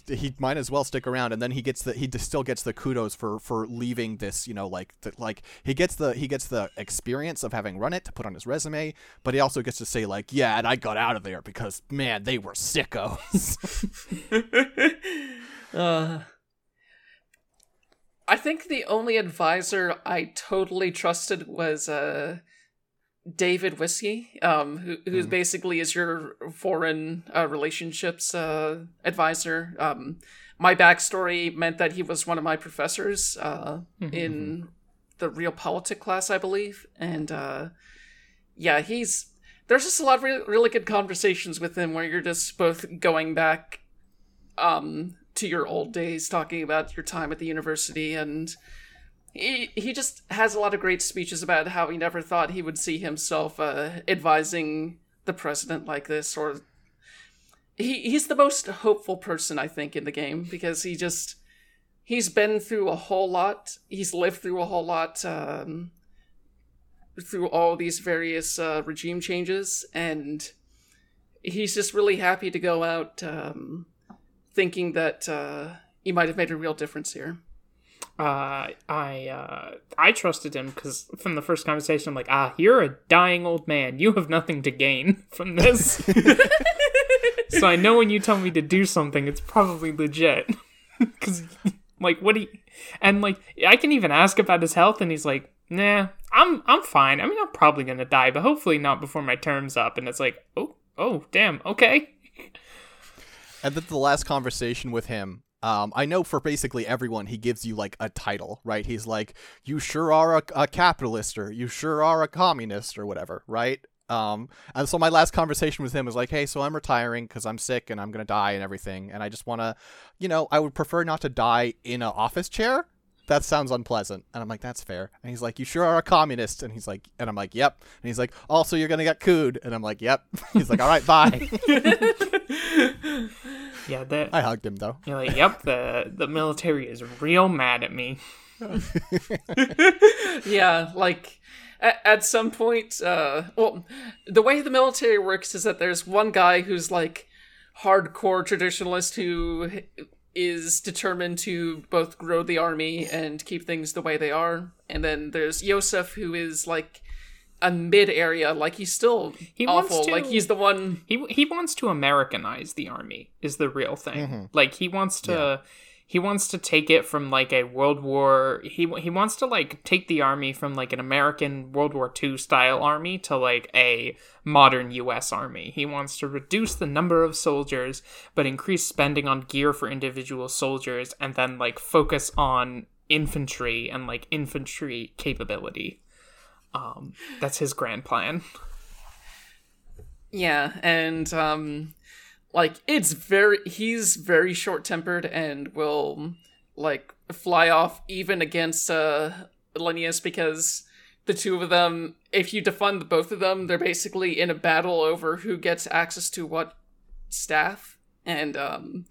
he might as well stick around, and then he gets the he still gets the kudos for for leaving this. You know, like the, like he gets the he gets the experience of having run it to put on his resume, but he also gets to say like, yeah, and I got out of there because man, they were sickos. (laughs) (laughs) Uh, I think the only advisor I totally trusted was uh, David Whiskey, um, who who's basically is your foreign uh, relationships uh, advisor. Um, my backstory meant that he was one of my professors uh, in the real politic class, I believe, and uh, yeah, he's there's just a lot of really, really good conversations with him where you're just both going back um to your old days talking about your time at the university and he he just has a lot of great speeches about how he never thought he would see himself uh, advising the president like this or he he's the most hopeful person I think in the game because he just he's been through a whole lot he's lived through a whole lot um, through all these various uh, regime changes, and he's just really happy to go out um, thinking that uh, he might have made a real difference here. Uh, I uh, I trusted him because from the first conversation, I'm like, ah, you're a dying old man. You have nothing to gain (laughs) from this. (laughs) so I know when you tell me to do something, it's probably legit. (laughs) Because, like, what do you... And like, I can even ask about his health, and he's like, "Nah, I'm I'm fine. I mean, I'm probably gonna die, but hopefully not before my term's up." And it's like, "Oh, oh, damn, okay." And then the last conversation with him, um, I know for basically everyone, he gives you like a title, right? He's like, "You sure are a, a capitalist," or "You sure are a communist," or whatever, right? Um, and so my last conversation with him was like, "Hey, so I'm retiring because I'm sick and I'm gonna die and everything, and I just wanna, you know, I would prefer not to die in an office chair. That sounds unpleasant." And I'm like, "That's fair." And he's like, "You sure are a communist?" And he's like, and I'm like, "Yep." And he's like, "Also, you're gonna get cooed." And I'm like, "Yep." (laughs) He's like, "All right, bye." (laughs) (laughs) Yeah, that I hugged him though. you're like, "Yep, the the military is real mad at me." (laughs) yeah, like at, at some point, uh, well, the way the military works is that there's one guy who's like hardcore traditionalist who is determined to both grow the army and keep things the way they are, and then there's Yosef who is like a mid area, like he's still He wants awful, to- like he's the one. He he wants to Americanize the army is the real thing. Mm-hmm. Like he wants to he wants to take it from like a World War he he wants to like take the army from like an American World War II style army to like a modern US army. He wants to reduce the number of soldiers but increase spending on gear for individual soldiers and then like focus on infantry and like infantry capability. Um that's his grand plan. Yeah, and um like it's very he's very short-tempered and will like fly off even against uh Lileas because the two of them if you defund both of them they're basically in a battle over who gets access to what staff and um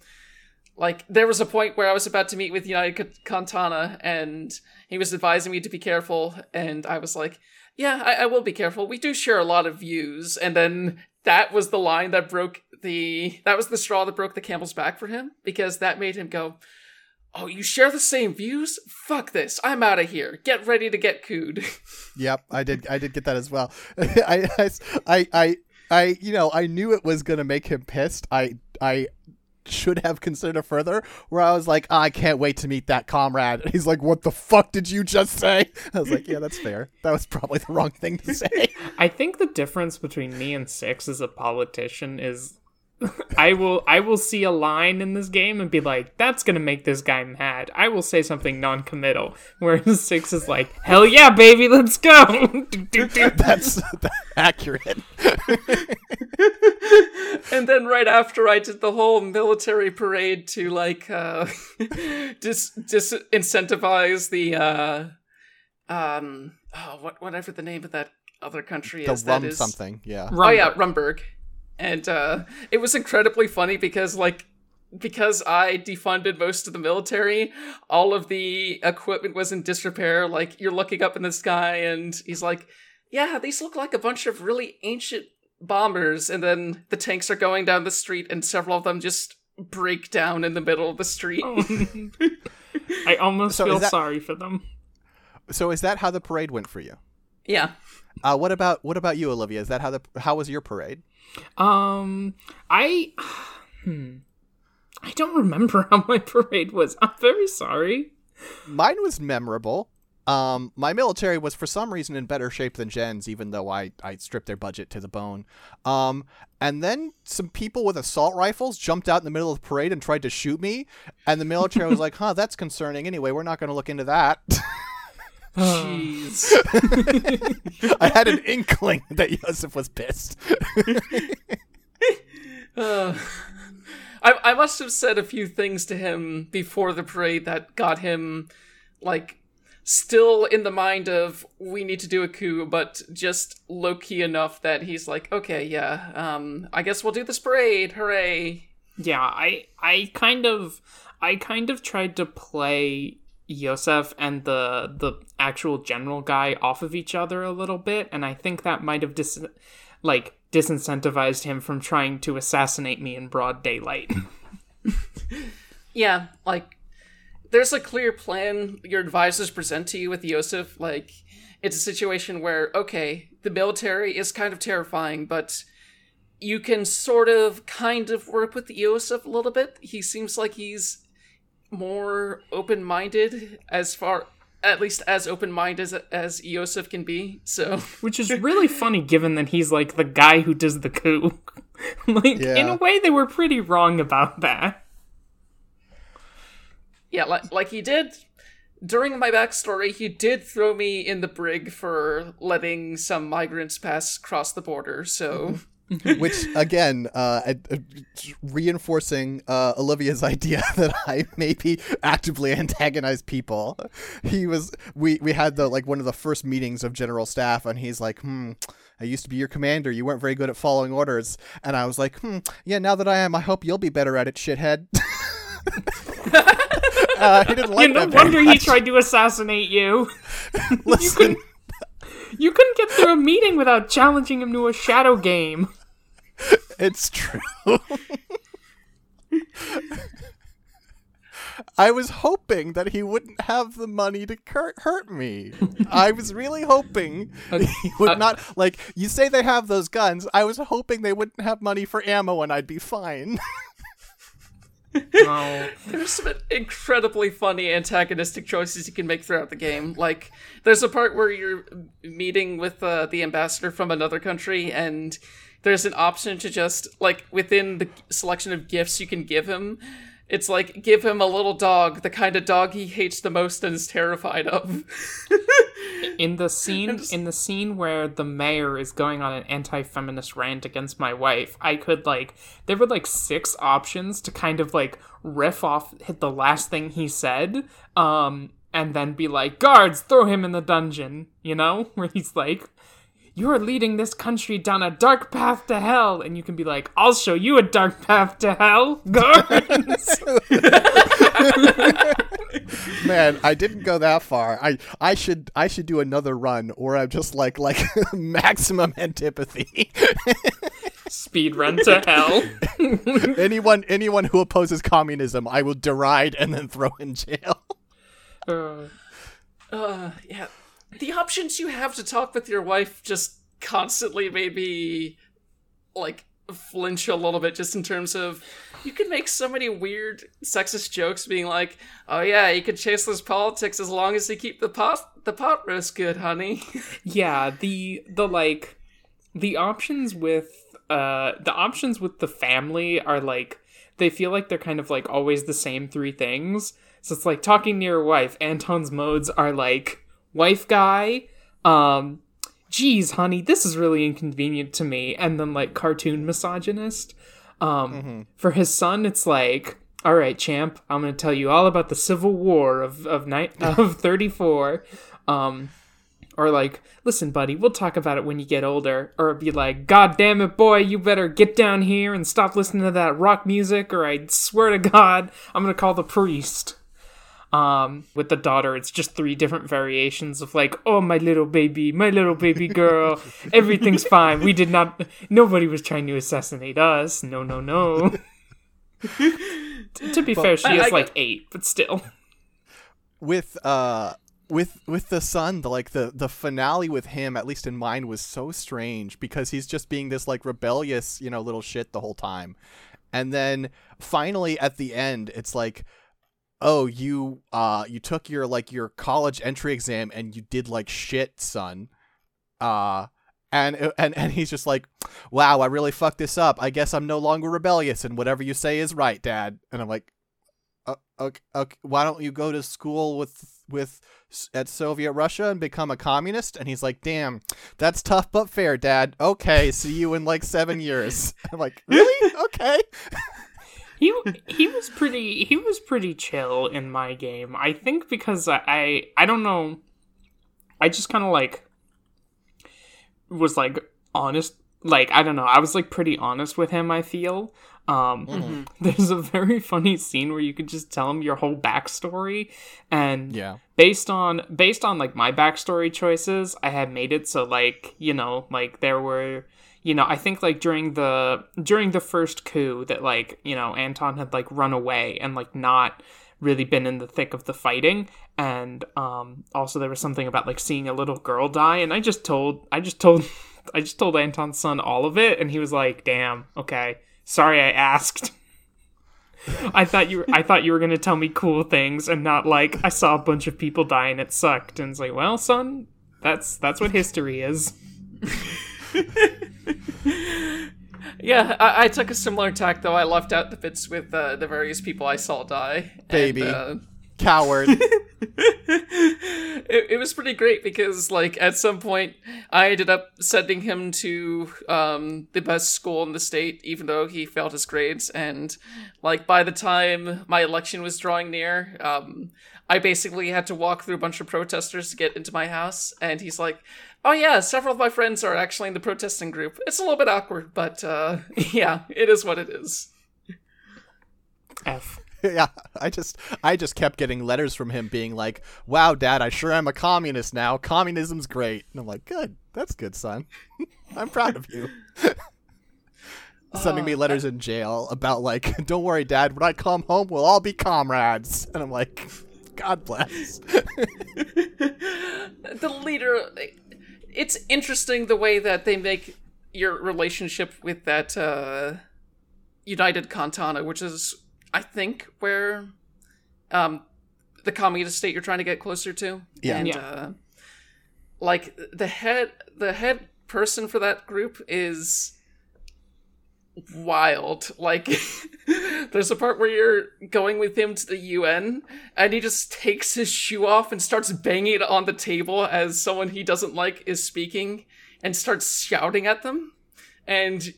like there was a point where I was about to meet with United Cantana and he was advising me to be careful and I was like yeah, I, I will be careful. We do share a lot of views, and then that was the line that broke the that was the straw that broke the camel's back for him because that made him go, "Oh, you share the same views? Fuck this! I'm out of here. Get ready to get cooed." (laughs) Yep, I did. I did get that as well. (laughs) I, I, I, I, I, you know, I knew it was gonna make him pissed. I, I should have considered further. Where I was like, "Ah, I can't wait to meet that comrade. And (laughs) he's like, "What the fuck did you just say?" (laughs) I was like, "Yeah, that's fair. That was probably the wrong thing to (laughs) say." I think the difference between me and Six as a politician is I will I will see a line in this game and be like, that's gonna make this guy mad. I will say something non-committal. Whereas (laughs) Six is like, hell yeah, baby, let's go. (laughs) (laughs) that's, that's accurate. and then right after I did the whole military parade to like uh dis dis incentivize the uh um oh what whatever the name of that other country The is that rum is something. Yeah. Oh yeah, Rumburg. And uh it was incredibly funny because like because I defunded most of the military, all of the equipment was in disrepair. Like you're looking up in the sky and he's like, "Yeah, these look like a bunch of really ancient bombers." And then the tanks are going down the street and several of them just break down in the middle of the street. (laughs) I almost So feel that- sorry for them. So is that how the parade went for you? Yeah. Uh, what about what about you, Olivia? Is that how the how was your parade? Um, I, (sighs) hmm, I don't remember (laughs) how my parade was. I'm very sorry. Mine was memorable. Um, my military was for some reason in better shape than Jen's, even though I, I stripped their budget to the bone. Um, and then some people with assault rifles jumped out in the middle of the parade and tried to shoot me. And the military was (laughs) like, huh, that's concerning. Anyway, we're not going to look into that. (laughs) Jeez. (laughs) I had an inkling that Joseph was pissed. (laughs) Uh, I I must have said a few things to him before the parade that got him like still in the mind of we need to do a coup, but just low key enough that he's like, okay, yeah, um, I guess we'll do this parade, hooray! Yeah, I I kind of I kind of tried to play Yosef and the the actual general guy off of each other a little bit, and I think that might have dis like disincentivized him from trying to assassinate me in broad daylight. (laughs) Yeah, like there's a clear plan your advisors present to you with Yosef. Like it's a situation where okay, the military is kind of terrifying, but you can sort of kind of work with Yosef a little bit. He seems like he's more open-minded as far at least as open-minded as, as Yosef can be. So (laughs) Which is really funny given that he's like the guy who does the coup. (laughs) like in a way they were pretty wrong about that. Yeah, like like he did during my backstory, he did throw me in the brig for letting some migrants pass across the border. So mm-hmm. (laughs) Which again, uh, uh, reinforcing uh, Olivia's (laughs) idea that I maybe actively antagonize people. He was we we had the like one of the first meetings of general staff, and he's like, "Hmm, I used to be your commander. You weren't very good at following orders." And I was like, "Hmm, yeah. Now that I am, I hope you'll be better at it, shithead." (laughs) uh, he didn't like Yeah, no that wonder he tried to assassinate you. Listen, You couldn't get through a meeting without challenging him to a shadow game. (laughs) It's true. I was hoping that he wouldn't have the money to cur- hurt me. I was really hoping (laughs) he would uh, not. Like, you say they have those guns. I was hoping they wouldn't have money for ammo and I'd be fine. (laughs) Oh, there's some incredibly funny antagonistic choices you can make throughout the game. Like there's a part where you're meeting with uh, the ambassador from another country and there's an option to just like within the selection of gifts you can give him it's like give him a little dog the kind of dog he hates the most and is terrified of. (laughs) In the (laughs) scene in the scene where the mayor is going on an anti-feminist rant against my wife i could like there were like six options to kind of like riff off hit the last thing he said um and then be like guards throw him in the dungeon you know? (laughs) Where he's like you're leading this country down a dark path to hell and you can be like i'll show you a dark path to hell guards (laughs) Man, I didn't go that far. I I should I should do another run, or I'm just like like (laughs) maximum antipathy. speed run to hell (laughs) anyone anyone who opposes communism, I will deride and then throw in jail. Uh, uh yeah the options you have to talk with your wife just constantly maybe like flinch a little bit just in terms of you can make so many weird sexist jokes being like oh yeah you can chase those politics as long as you keep the pot the pot roast good honey. (laughs) Yeah the the like the options with uh the options with the family are like they feel like they're kind of like always the same three things. So it's like talking to your wife anton's modes are like wife guy. Um geez honey this is really inconvenient to me. And then like cartoon misogynist. Um for his son it's like all right champ i'm gonna tell you all about the civil war of of night (laughs) of 34 um or like, listen, buddy, we'll talk about it when you get older. Or be like, God damn it, boy, you better get down here and stop listening to that rock music, or I swear to God, I'm gonna call the priest. Um, with the daughter, it's just three different variations of like, oh my little baby, my little baby girl, (laughs) everything's fine. We did not, nobody was trying to assassinate us. No, no, no. (laughs) T- to be fair, she I- is I like get- eight, but still. with uh with with the son the like the the finale with him at least in mine was so strange because he's just being this like rebellious you know little shit the whole time and then finally at the end it's like oh you uh you took your like your college entry exam and you did like shit son uh and and and he's just like wow i really fucked this up i guess i'm no longer rebellious and whatever you say is right dad and i'm like uh, okay, okay, why don't you go to school with with at Soviet Russia and become a communist? And he's like, damn, that's tough but fair, Dad. Okay, see you in like seven years. (laughs) I'm like, (laughs) really? Okay. (laughs) he he was pretty he was pretty chill in my game. I think because I I, I don't know. I just kind of like was like honest like I don't know, I was like pretty honest with him. I feel. Um, Mm-hmm. (laughs) There's a very funny scene where you could just tell him your whole backstory, and Yeah. based on based on like my backstory choices, I had made it so like you know like there were you know I think like during the during the first coup that like you know Anton had like run away and like not really been in the thick of the fighting. And um also there was something about like seeing a little girl die. And I just told I just told (laughs) I just told Anton's son all of it. And he was like damn okay. Sorry I asked. I thought you were, I thought you were gonna tell me cool things and not like I saw a bunch of people die and it sucked. And it's like well son that's that's what history is (laughs) (laughs) Yeah, I, I took a similar tack though. I left out the bits with uh, the various people I saw die. and, Baby. uh, Coward. (laughs) it, it was pretty great because like at some point i ended up sending him to um, the best school in the state even though he failed his grades and like by the time my election was drawing near um, i basically had to walk through a bunch of protesters to get into my house and he's like oh yeah several of my friends are actually in the protesting group it's a little bit awkward but uh, (laughs) yeah it is what it is F (laughs) yeah, I just I just kept getting letters from him being like, "Wow, Dad, I sure am a communist now. Communism's great." And I'm like, "Good, that's good, son. (laughs) I'm proud of you." Sending me letters in jail about like, "Don't worry, Dad. When I come home, we'll all be comrades." And I'm like, "God bless." the leader it's interesting the way that they make your relationship with that uh united kantana which is i think where um the communist state you're trying to get closer to Yeah. and Yeah. uh like the head the head person for that group is wild. Like, (laughs) there's a part where you're going with him to the UN, and he just takes his shoe off and starts banging it on the table as someone he doesn't like is speaking, and starts shouting at them. And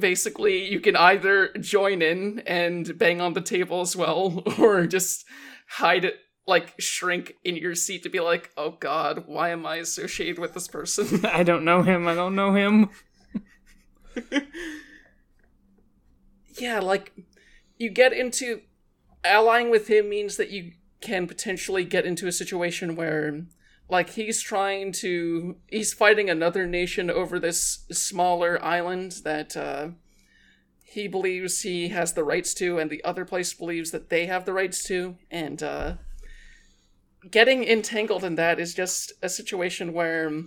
basically, you can either join in and bang on the table as well, (laughs) or just hide it. Like shrink in your seat to be like, oh god, why am I associated with this person? (laughs) I don't know him. I don't know him. Yeah, like you get into allying with him means that you can potentially get into a situation where like he's trying to he's fighting another nation over this smaller island that uh he believes he has the rights to and the other place believes that they have the rights to. And uh getting entangled in that is just a situation where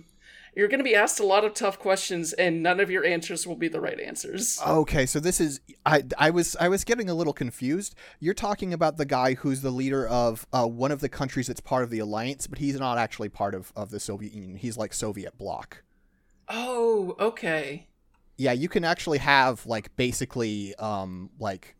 you're going to be asked a lot of tough questions and none of your answers will be the right answers. Okay, so this is I I was I was getting a little confused. You're talking about the guy who's the leader of uh, one of the countries that's part of the alliance, but he's not actually part of, of the Soviet Union. He's like Soviet bloc. Oh, okay. Yeah, you can actually have like basically um like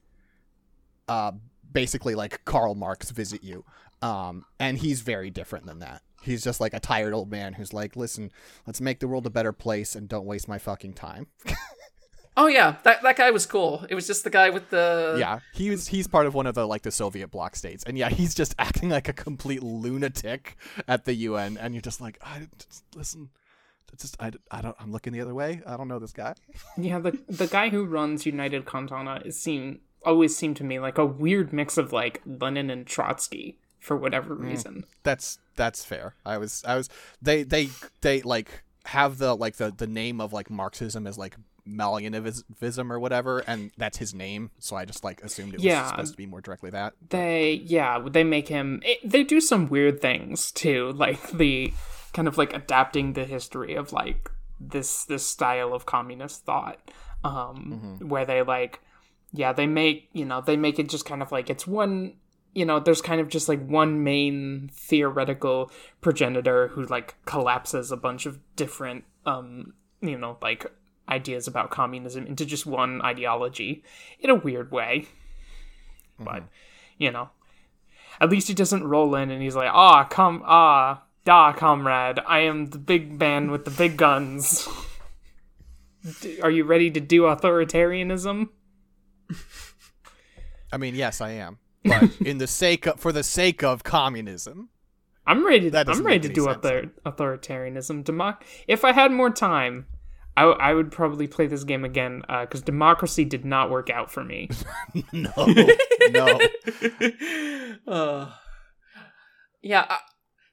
uh basically like Karl Marx visit you. Um and he's very different than that. He's just like a tired old man who's like, "Listen, let's make the world a better place and don't waste my fucking time." (laughs) Oh yeah, that that guy was cool. It was just the guy with the yeah, he's he's part of one of the like the Soviet bloc states, and yeah, he's just (laughs) acting like a complete lunatic at the UN, and you're just like, I just, listen, it's just I, I don't I'm looking the other way. I don't know this guy. (laughs) Yeah, the the guy who runs United Kantana is seem always seemed to me like a weird mix of like Lenin and Trotsky for whatever reason. That's that's fair. I was I was they they they like have the like the the name of like Marxism as like Malinivism or whatever, and that's his name. So I just like assumed it was Yeah. supposed to be more directly that. They yeah, they make him. It, they do some weird things too, (laughs) like the kind of like adapting the history of like this this style of communist thought, um, where they like yeah they make you know they make it just kind of like it's one you know there's kind of just like one main theoretical progenitor who like collapses a bunch of different um you know like ideas about communism into just one ideology in a weird way. But you know at least he doesn't roll in and he's like ah come ah da comrade i am the big man with the big guns. D- are you ready to do authoritarianism? (laughs) I mean, yes, I am, but (laughs) in the sake of for the sake of communism. I'm ready. To, I'm ready to do sense. author- authoritarianism. Democ- if I had more time, I, I would probably play this game again because democracy did not work out for me. (laughs) no, no. (laughs) uh, yeah, I,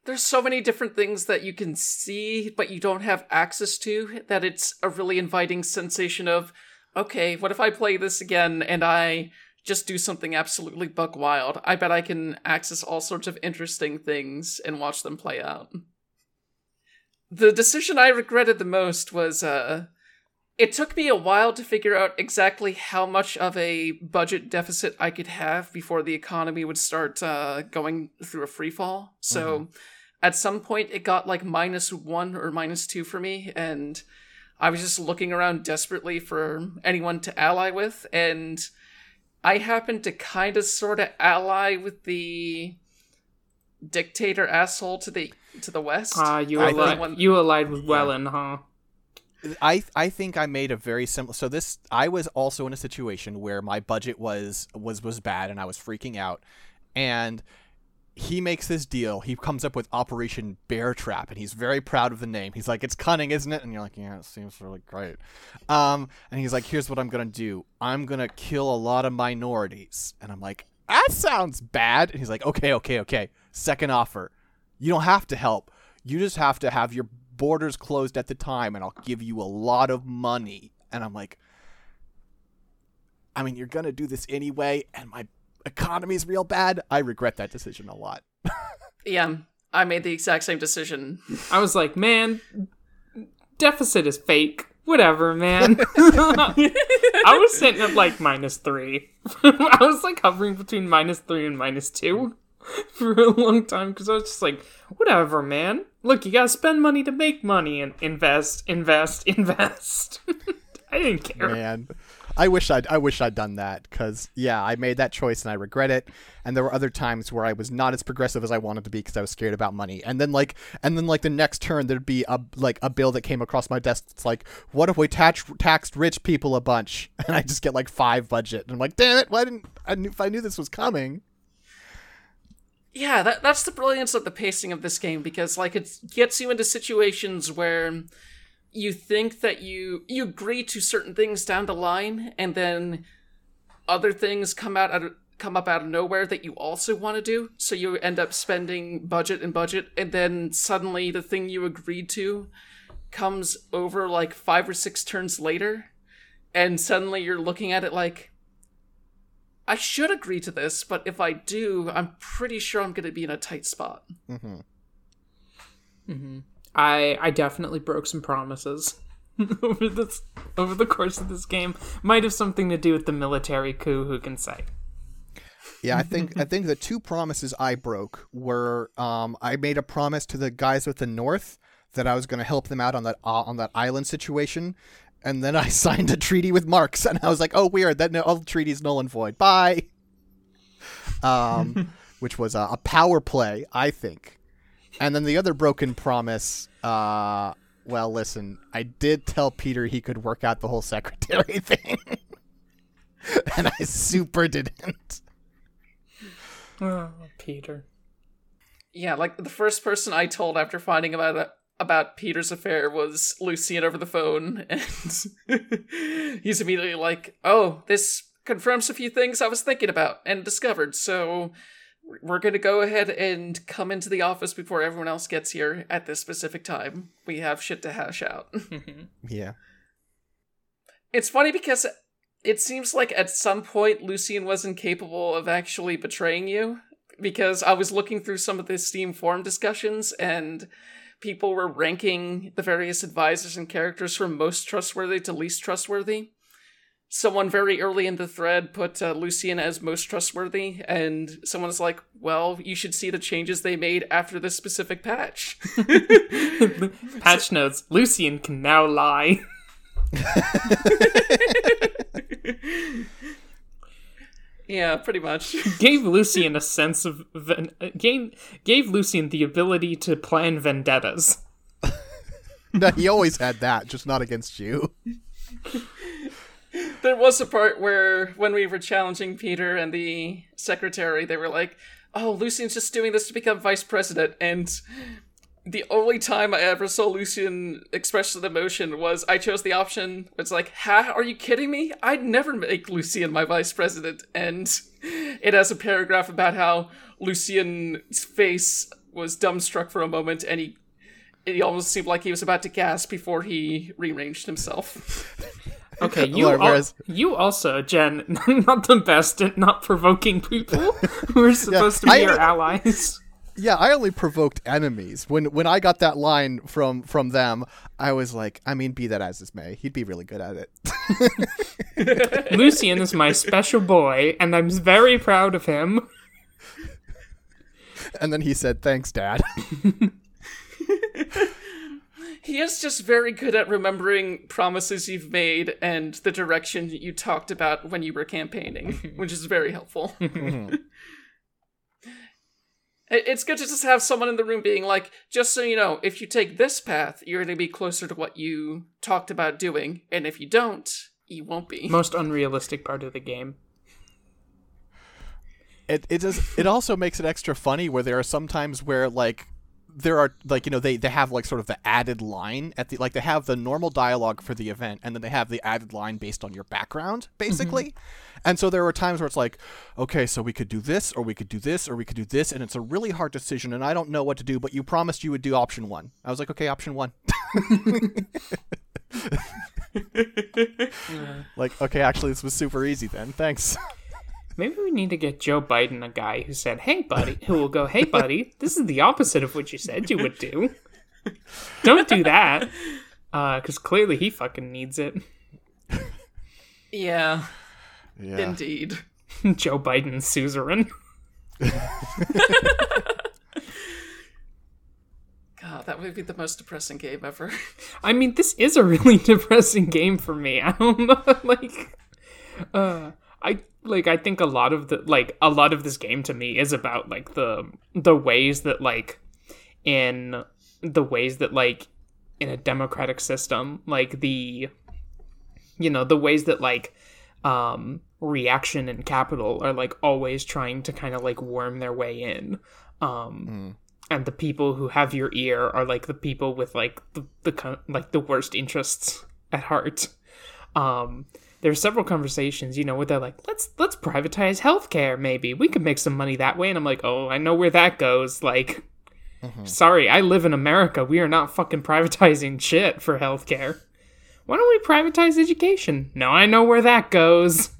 there's so many different things that you can see, but you don't have access to. That it's a really inviting sensation of, okay, what if I play this again and I just do something absolutely buck wild? I bet I can access all sorts of interesting things and watch them play out the decision I regretted the most was uh it took me a while to figure out exactly how much of a budget deficit I could have before the economy would start uh, going through a free fall. So mm-hmm. at some point it got like minus one or minus two for me, and I was just looking around desperately for anyone to ally with, and I happened to kind of sort of ally with the dictator asshole to the to the west. Ah, uh, you allied. One... You allied with Wehlen, huh? I I think I made a very simple. So this I was also in a situation where my budget was was was bad and I was freaking out, and he makes this deal. He comes up with Operation Bear Trap, and he's very proud of the name. He's like, "It's cunning, isn't it?" And you're like, "Yeah, it seems really great." Um, and he's like, "Here's what I'm gonna do. I'm gonna kill a lot of minorities." And I'm like, "That sounds bad." And he's like, "Okay, okay, okay. Second offer. You don't have to help. You just have to have your borders closed at the time, and I'll give you a lot of money. And I'm like, I mean, you're to do this anyway, and my economy is real bad. I regret that decision a lot. (laughs) yeah, I made the exact same decision. I was like, man, deficit is fake. Whatever, man. (laughs) I was sitting at like minus three. (laughs) I was like hovering between minus three and minus two. for a long time because I was just like, whatever, man. Look, you gotta spend money to make money and invest, invest, invest. I didn't care. Man, I wish I'd I wish I'd done that because yeah, I made that choice and I regret it. And there were other times where I was not as progressive as I wanted to be because I was scared about money. And then like and then like the next turn there'd be a like a bill that came across my desk. It's like, what if we tax taxed rich people a bunch? (laughs) And I just get like five budget. And I'm like, damn it, why didn't I knew if I knew this was coming? yeah, that that's the brilliance of the pacing of this game because like it gets you into situations where you think that you you agree to certain things down the line and then other things come out, out of, come up out of nowhere that you also want to do so you end up spending budget and budget and then suddenly the thing you agreed to comes over like 5 or 6 turns later and suddenly you're looking at it like I should agree to this, but if I do, I'm pretty sure I'm going to be in a tight spot. Mm-hmm. Mm-hmm. I I definitely broke some promises (laughs) over this over the course of this game. Might have something to do with the military coup. Who can say? Yeah, I think I think the two promises I broke were um, I made a promise to the guys with the North that I was going to help them out on that uh, on that island situation, and then I (laughs) signed a treaty with Marx, and I was like, "Oh, weird! That no, all treaties null and void. Bye." Um, (laughs) which was a, a, power play, I think. And then the other broken promise. Uh, well, listen, I did tell Peter he could work out the whole secretary (laughs) thing, and I super didn't. Oh, Peter. Yeah, like the first person I told after finding about it about Peter's affair was Lucian over the phone, (laughs) and he's immediately like, "Oh, this confirms a few things I was thinking about and discovered. So we're going to go ahead and come into the office before everyone else gets here at this specific time. We have shit to hash out." (laughs) (laughs) yeah. It's funny because it seems like at some point Lucian wasn't capable of actually betraying you because I was looking through some of the Steam forum discussions and people were ranking the various advisors and characters from most trustworthy to least trustworthy. Someone very early in the thread put uh, Lucian as most trustworthy, and someone's like, "Well, you should see the changes they made after this specific patch." (laughs) patch notes: Lucian can now lie. (laughs) Yeah, pretty much. gave Lucian a sense of ven- gave gave Lucian the ability to plan vendettas. (laughs) no, he always had that, just not against you. There was a part where when we were challenging Peter and the secretary, they were like, "Oh, Lucian's just doing this to become vice president," and the only time I ever saw Lucian express an emotion was I chose the option. It's like, ha, are you kidding me? I'd never make Lucian my vice president. And it has a paragraph about how Lucian's face was dumbstruck for a moment and he it almost seemed like he was about to gasp before he rearranged himself. (laughs) Okay, (laughs) you whereas- al- you also, Jen, (laughs) not the best at not provoking people (laughs) who are supposed to be I- your allies. Yeah, I only provoked enemies. When when I got that line from from them, I was like, I mean, be that as it may, he'd be really good at it. Lucian is my special boy, and I'm very proud of him. And then he said, "Thanks, Dad." He is just very good at remembering promises you've made and the direction you talked about when you were campaigning, (laughs) which is very helpful. (laughs) (laughs) It's good to just have someone in the room being like, just so you know, if you take this path, you're going to be closer to what you talked about doing, and if you don't, you won't be. Most unrealistic part of the game. it it does it also makes it extra funny where there are some times where like there are like you know they they have like sort of the added line at the like they have the normal dialogue for the event and then they have the added line based on your background mm-hmm. basically. And so there were times where it's like okay so we could do this or we could do this or we could do this and it's a really hard decision and i don't know what to do but you promised you would do option one. I was like okay option one. (laughs) (laughs) Like okay actually this was super easy then. Thanks (laughs) Maybe we need to get Joe Biden a guy who said, "Hey, buddy," who will go, "Hey, buddy, this is the opposite of what you said you would do. Don't do that." Because clearly he fucking needs it. Yeah, yeah indeed. (laughs) Joe Biden suzerain. (laughs) God, that would be the most depressing game ever. (laughs) I mean, this is a really depressing game for me. I don't know, like, uh, I like. I think a lot of the like a lot of this game to me is about like the the ways that like in the ways that like in a democratic system, like the you know the ways that like um reaction and capital are like always trying to kind of like worm their way in um and the people who have your ear are like the people with like the, the like the worst interests at heart um there's several conversations you know where they're like let's let's privatize healthcare maybe. We could make some money that way. And i'm like oh i know where that goes. Like mm-hmm. sorry i live in america. We are not fucking privatizing shit for healthcare. Why don't we privatize education? No i know where that goes.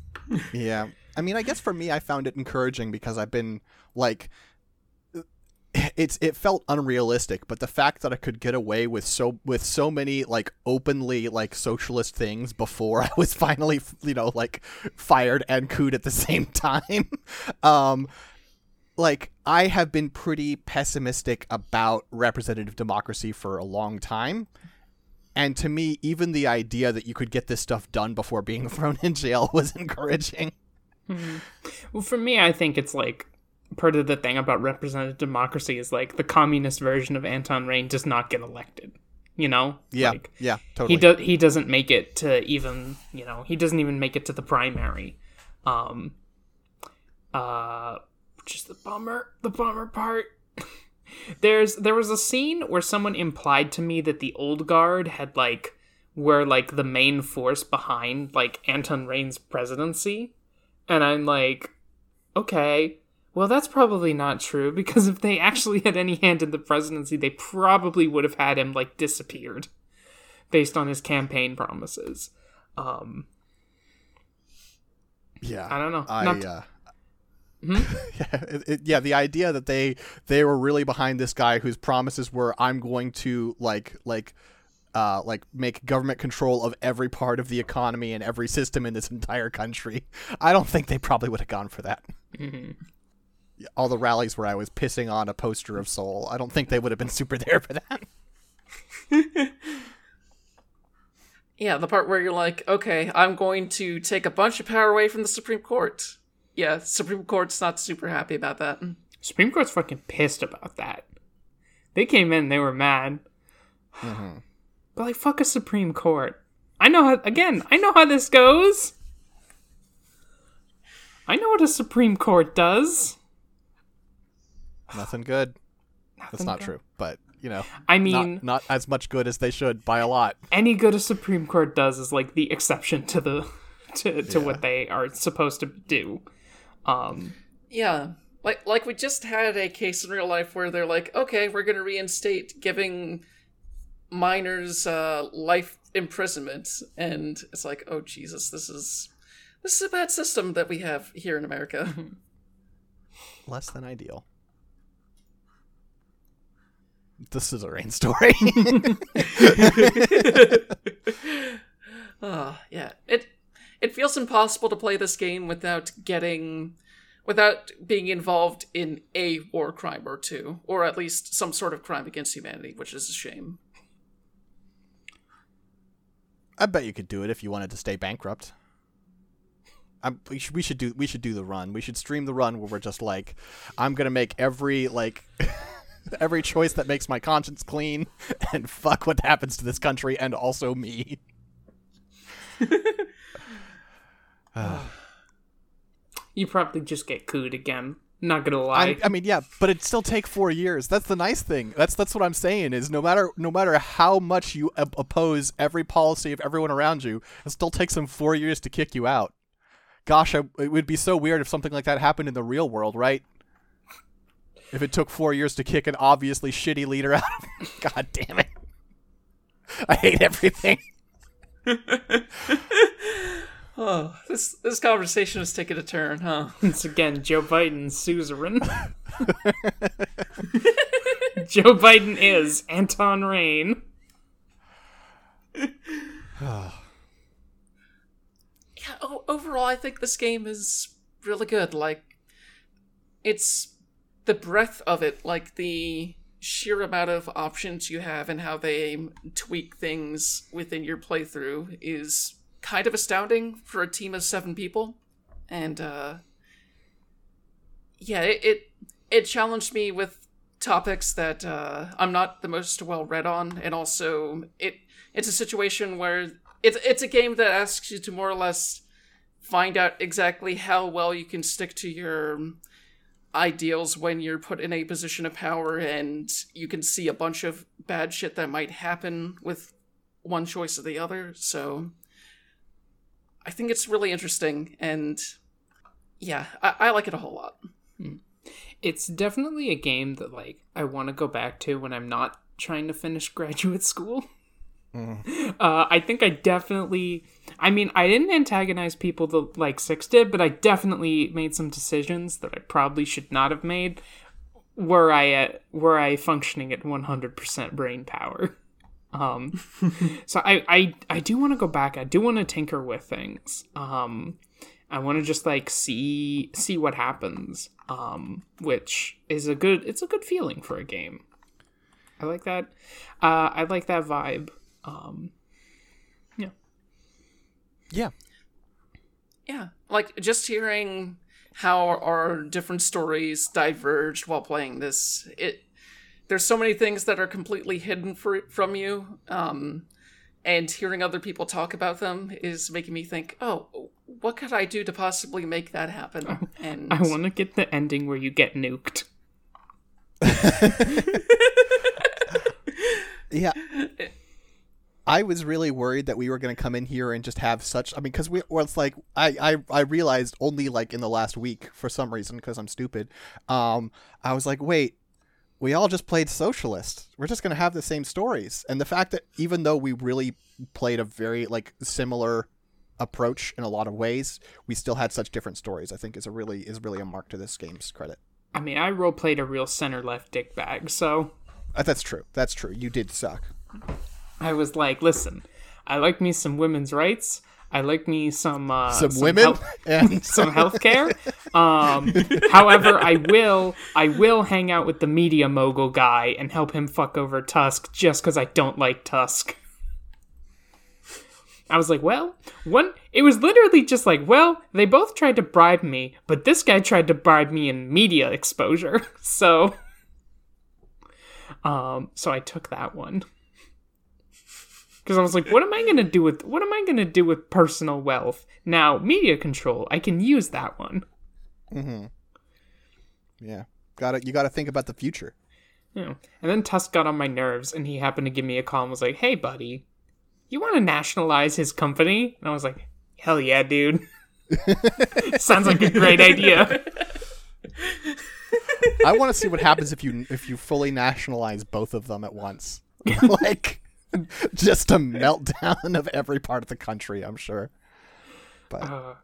Yeah. I mean, I guess for me, I found it encouraging because I've been like, it's it felt unrealistic, but the fact that I could get away with so with so many like openly like socialist things before (laughs) I was finally you know like fired and cooed at the (laughs) same time, um, like I have been pretty pessimistic about representative democracy for a long time. And to me, even the idea that you could get this stuff done before being (laughs) thrown in jail was encouraging. Well, for me, I think it's like part of the thing about representative democracy is like the communist version of Anton Rayne does not get elected. You know? Yeah, Like, yeah, totally. he does. He doesn't make it to even. You know, he doesn't even make it to the primary. Um. Uh, which is the bummer. The bummer part. (laughs) There's there was a scene where someone implied to me that the old guard had like were like the main force behind like Anton Rayne's presidency. And I'm like, okay, well, that's probably not true because if they actually had any hand in the presidency, they probably would have had him like disappeared based on his campaign promises. Um, yeah, I don't know. I Not- uh, (laughs) yeah, it, it- yeah, the idea that they they were really behind this guy whose promises were I'm going to like like uh like make government control of every part of the economy and every system in this entire country. (laughs) I don't think they probably would have gone for that. Mm-hmm. Yeah, All the rallies where I was pissing on a poster of Soul, I don't think they would have been (laughs) super there for that. (laughs) Yeah, the part where you're like, okay, I'm going to take a bunch of power away from the Supreme Court. Yeah, Supreme Court's not super happy about that. Supreme Court's fucking pissed about that. They came in, they were mad. Mm-hmm. (sighs) But like, fuck a Supreme Court. I know how. Again, I know how this goes. I know what a Supreme Court does. Nothing good. That's not good. true, but you know, I not, mean, not as much good as they should by a lot. any good a Supreme Court does is like the exception to the (laughs) to, to Yeah. what they are supposed to do. Um, Yeah. Like like we just had a case in real life where they're like, okay, we're gonna reinstate giving minors uh, life imprisonment, and it's like, oh Jesus, this is this is a bad system that we have here in America. (laughs) Less than ideal. This is a Rayne story. Oh, (laughs) yeah. It it feels impossible to play this game without getting without being involved in a war crime or two, or at least some sort of crime against humanity, which is a shame. I bet you could do it if you wanted to stay bankrupt. I'm, we, should, we should do we should do the run. We should stream the run where we're just like, I'm gonna make every like (laughs) every choice that makes my conscience clean, (laughs) and fuck what happens to this country and also me. (laughs) (sighs) (sighs) you probably just get cooed again. Not gonna lie. I, I mean, yeah, but it'd still take four years. That's the nice thing. That's that's what I'm saying is no matter no matter how much you op- oppose every policy of everyone around you, it still takes them four years to kick you out. Gosh, I, it would be so weird if something like that happened in the real world, right? If it took four years to kick an obviously shitty leader out. of (laughs) God damn it! I hate everything. (laughs) (laughs) Oh, this this conversation is taking a turn, huh? Once again, Joe Biden's suzerain. Joe Biden is Anton Rayne. (sighs) Yeah, o- overall, I think this game is really good. Like, it's the breadth of it, like the sheer amount of options you have and how they tweak things within your playthrough is kind of astounding for a team of seven people. And, uh, yeah, it, it, it challenged me with topics that uh, I'm not the most well read on, and also it it's a situation where it's it's a game that asks you to more or less find out exactly how well you can stick to your ideals when you're put in a position of power and you can see a bunch of bad shit that might happen with one choice or the other. So i think it's really interesting and yeah i, I like it a whole lot. Hmm. It's definitely a game that like I want to go back to when I'm not trying to finish (laughs) graduate school. (laughs) Uh, I think I definitely. I mean, I didn't antagonize people the like Six did, but I definitely made some decisions that I probably should not have made. Were I at were I functioning at 100% brain power? Um, (laughs) so I I I do want to go back. I do want to tinker with things. Um, I want to just like see see what happens. Um, which is a good. It's a good feeling for a game. I like that. Uh, I like that vibe. Um, yeah. Yeah. Yeah, like just hearing how our different stories diverged while playing this. It there's so many things that are completely hidden for, from you, um, and hearing other people talk about them is making me think, oh, what could I do to possibly make that happen? And I want to get the ending where you get nuked. (laughs) (laughs) Yeah. I was really worried that we were going to come in here and just have such. I mean, because we well, it's like I, I I realized only like in the last week for some reason because I'm stupid. Um, I was like, wait, we all just played socialist. We're just going to have the same stories, and the fact that even though we really played a very like similar approach in a lot of ways, we still had such different stories. I think is a really is really a mark to this game's credit. I mean, I role played a real center left dick bag, so Uh, that's true. That's true. You did suck. I was like, listen, I like me some women's rights. I like me some uh, Some, women health- (laughs) and (laughs) some healthcare. Um, however, I will I will hang out with the media mogul guy and help him fuck over Tusk just because I don't like Tusk. I was like, well, one. It was literally just like, well, they both tried to bribe me, but this guy tried to bribe me in media exposure. (laughs) So, um, so I took that one because I was like, what am I gonna do with what am I gonna do with personal wealth now? Media control, I can use that one. Mm-hmm. Yeah, got to You got to think about the future. Know. And then Tusk got on my nerves, and he happened to give me a call and was like, "Hey, buddy, you want to nationalize his company?" And I was like, "Hell yeah, dude! (laughs) Sounds like a great idea." I want to see what happens if you if you fully nationalize both of them at once. (laughs) like (laughs) just a meltdown of every part of the country, I'm sure. But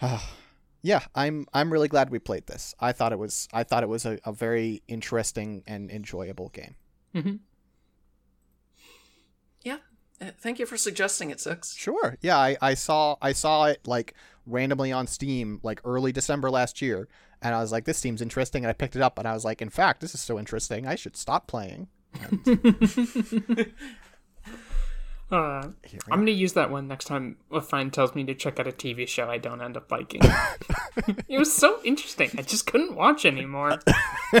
Uh, (sighs) yeah, I'm I'm really glad we played this. I thought it was I thought it was a, a very interesting and enjoyable game. Yeah. Uh, Thank you for suggesting it, Six. Sure. Yeah, I, I saw I saw it like randomly on Steam like early December last year, and I was like, this seems interesting, and I picked it up, and I was like, in fact, this is so interesting, I should stop playing. Uh, I'm gonna use that one next time a friend tells me to check out a TV show I don't end up liking. (laughs) it was so interesting. I just couldn't watch anymore. (laughs)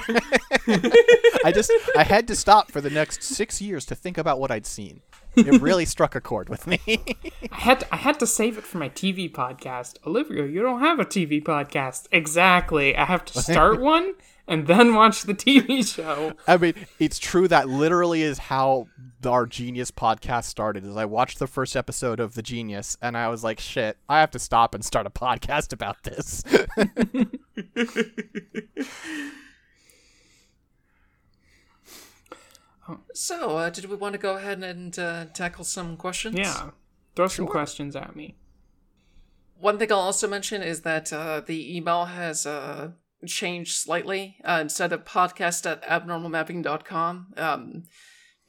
I just I had to stop for the next six years to think about what I'd seen. It really (laughs) struck a chord with me. I had to, I had to save it for my TV podcast. Olivia, you don't have a TV podcast. Exactly. I have to start one and then watch the TV show. I mean, it's true that literally is how our Genius podcast started. Is I watched the first episode of The Genius, and I was like, shit, I have to stop and start a podcast about this. (laughs) So, uh, did we want to go ahead and uh, tackle some questions? Yeah. Throw some questions at me. One thing I'll also mention is that uh, the email has uh, changed slightly. Uh, instead of podcast at abnormalmapping.com, um,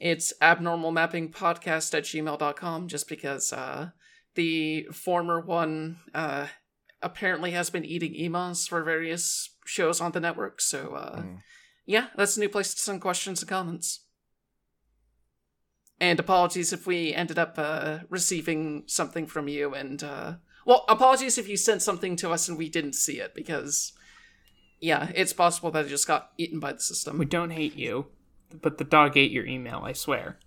it's abnormalmappingpodcast at gmail.com just because uh, the former one uh, apparently has been eating emails for various shows on the network. So, uh, yeah, that's a new place to send questions and comments. And apologies if we ended up uh, receiving something from you and. Uh, well, apologies if you sent something to us and we didn't see it, because. Yeah, it's possible that it just got eaten by the system. We don't hate you, but the dog ate your email, I swear.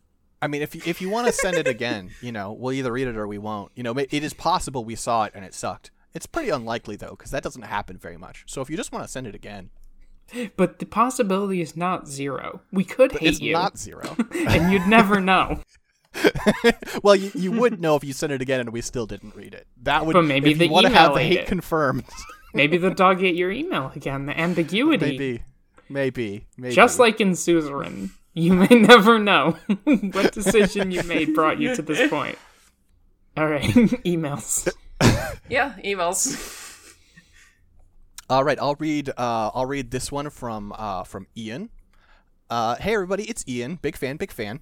I mean, if you, if you want to send it again, (laughs) you know, we'll either read it or we won't. You know, it it is possible we saw it and it sucked. It's pretty unlikely though, because that doesn't happen very much. So if you just want to send it again, (laughs) But the possibility is not zero. We could hate it's you, It's not zero. (laughs) and you'd never know. well, you, you would know if you sent it again and we still didn't read it. That would. But maybe if you the want to have the hate it. confirmed. Maybe the dog ate your email again. The ambiguity. maybe, maybe, maybe. Just like in Suzerain, you may (laughs) never know (laughs) what decision you made brought you to this (laughs) point. All right, emails. Yeah, emails. All right, I'll read. Uh, I'll read this one from uh, from Ian. Uh, hey everybody, it's Ian. Big fan, big fan.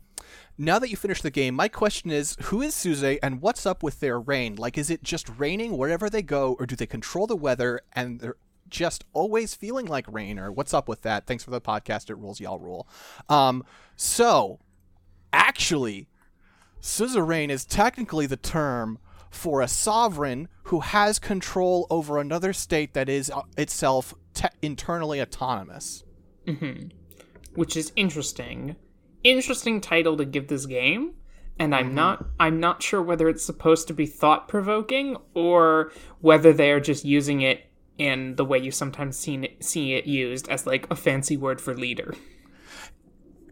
Now that you finished the game, my question is, who is Suze and what's up with their rain? Like, is it just raining wherever they go, or do they control the weather and they're just always feeling like rain? Or what's up with that? Thanks for the podcast. It rules, y'all rule. Um, so actually, suzerain is technically the term for a sovereign who has control over another state that is uh, itself te- internally autonomous. which is interesting. Interesting title to give this game, and Mm-hmm. I'm not I'm not sure whether it's supposed to be thought provoking or whether they are just using it in the way you sometimes seen it, see it used as like a fancy word for leader.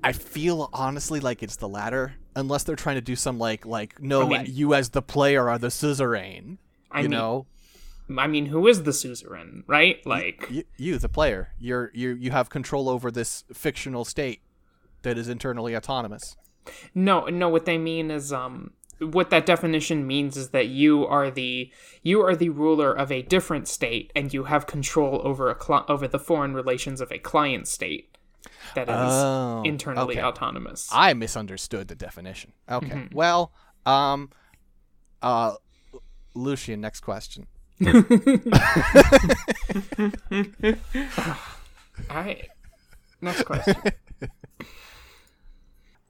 I feel honestly like it's the latter, unless they're trying to do some like like no, I mean- you as the player are the suzerain. I you mean, know, I mean, who is the suzerain, right? Like, you, you the player, you're you you have control over this fictional state that is internally autonomous. No, no. What they mean is, um, what that definition means is that you are the you are the ruler of a different state, and you have control over a cli- over the foreign relations of a client state that is Oh, internally okay. autonomous. I misunderstood the definition. Okay. Mm-hmm. Well, um uh Lucian, next question. (laughs) (laughs) All right. Next question. (laughs)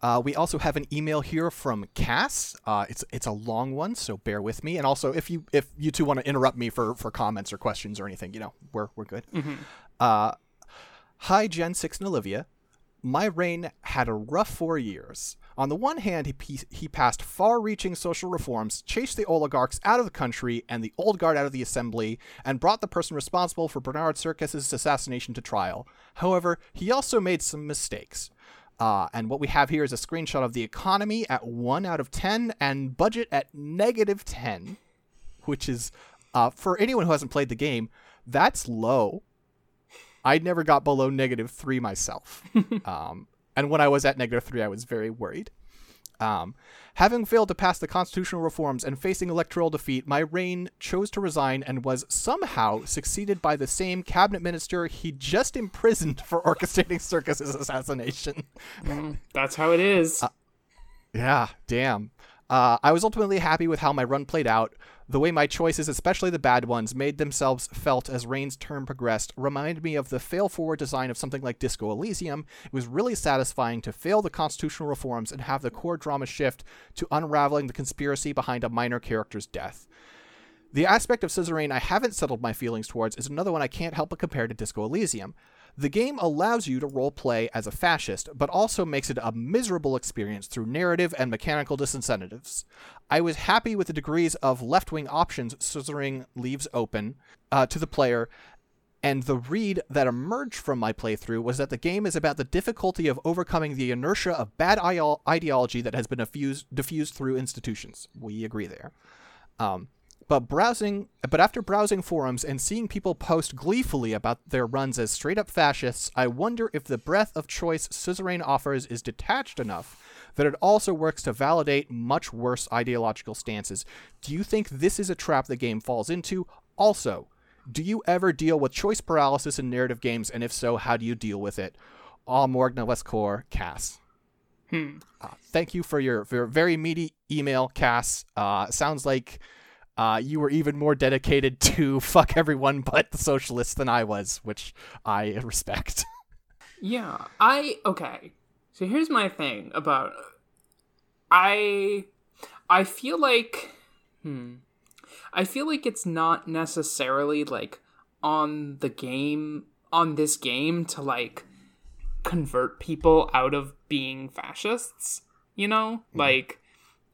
Uh, we also have an email here from Cass. Uh, it's it's a long one, so bear with me. And also, if you if you two want to interrupt me for, for comments or questions or anything, you know, we're we're good. Uh, hi, Jen Six and Olivia. my Rayne had a rough four years. On the one hand, he, he passed far reaching social reforms, chased the oligarchs out of the country and the old guard out of the assembly, and brought the person responsible for Bernard Serkis's assassination to trial. However, he also made some mistakes. Uh, and what we have here is a screenshot of the economy at 1 out of 10 and budget at negative 10, which is, uh, for anyone who hasn't played the game, that's low. I never got below negative 3 myself. (laughs) um, and when I was at negative three, I was very worried. Um, having failed to pass the constitutional reforms and facing electoral defeat, my Rayne chose to resign and was somehow succeeded by the same cabinet minister he just imprisoned for orchestrating Circus's assassination. Mm, that's how it is. Uh, yeah, damn. Uh, I was ultimately happy with how my run played out. The way my choices, especially the bad ones, made themselves felt as Rayne's term progressed reminded me of the fail forward design of something like Disco Elysium. It was really satisfying to fail the constitutional reforms and have the core drama shift to unraveling the conspiracy behind a minor character's death. The aspect of Suzerain I haven't settled my feelings towards is another one I can't help but compare to Disco Elysium. The game allows you to roleplay as a fascist, but also makes it a miserable experience through narrative and mechanical disincentives. I was happy with the degrees of left wing options Suzerain leaves open uh, to the player, and the read that emerged from my playthrough was that the game is about the difficulty of overcoming the inertia of bad ideology that has been diffused, diffused through institutions. We agree there. Um, but browsing, but after browsing forums and seeing people post gleefully about their runs as straight up fascists, I wonder if the breadth of choice Suzerain offers is detached enough that it also works to validate much worse ideological stances. Do you think this is a trap the game falls into? Also, do you ever deal with choice paralysis in narrative games, and if so, how do you deal with it? All Morgna Westcore, Cass. Hmm. Uh, thank you for your, for your very meaty email, Cass. Uh, sounds like uh, you were even more dedicated (laughs) to fuck everyone but the socialists than I was, which I respect. (laughs) yeah, I okay. So here's my thing about I I feel like hmm I feel like it's not necessarily like on the game on this game to like convert people out of being fascists, you know? Mm-hmm. Like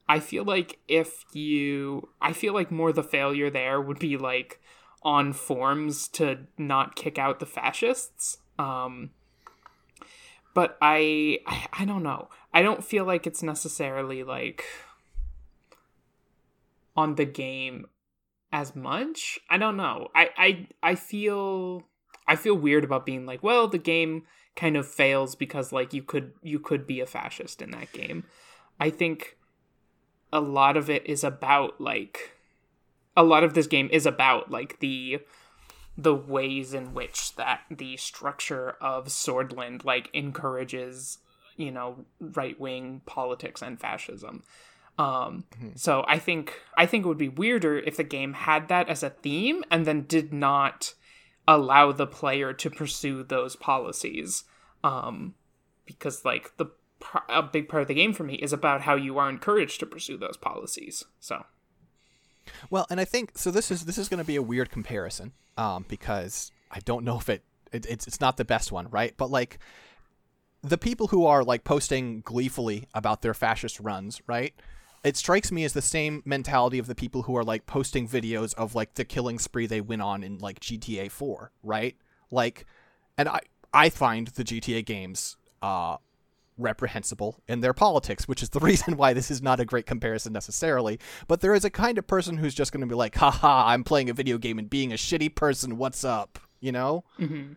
I feel like if you, I feel like more the failure there would be like on forms to not kick out the fascists. Um, but I, I, I don't know. I don't feel like it's necessarily like on the game as much. I don't know. I, I, I feel, I feel weird about being like, well, the game kind of fails because like you could, you could be a fascist in that game. I think a lot of it is about like a lot of this game is about like the the ways in which that the structure of Sordland like encourages you know right wing politics and fascism. Um, mm-hmm. so I think I think it would be weirder if the game had that as a theme and then did not allow the player to pursue those policies. Um, because like the a big part of the game for me is about how you are encouraged to pursue those policies. So, well, and I think so. This is this is going to be a weird comparison, um, because I don't know if it, it it's it's not the best one, right? But like the people who are like posting gleefully about their fascist runs, right? It strikes me as the same mentality of the people who are like posting videos of like the killing spree they went on in like GTA 4, right? Like, and I I find the GTA games uh reprehensible in their politics, which is the (laughs) reason why this is not a great comparison necessarily. But there is a kind of person who's just going to be like, haha, I'm playing a video game and being a shitty person. What's up? You know? Mm-hmm.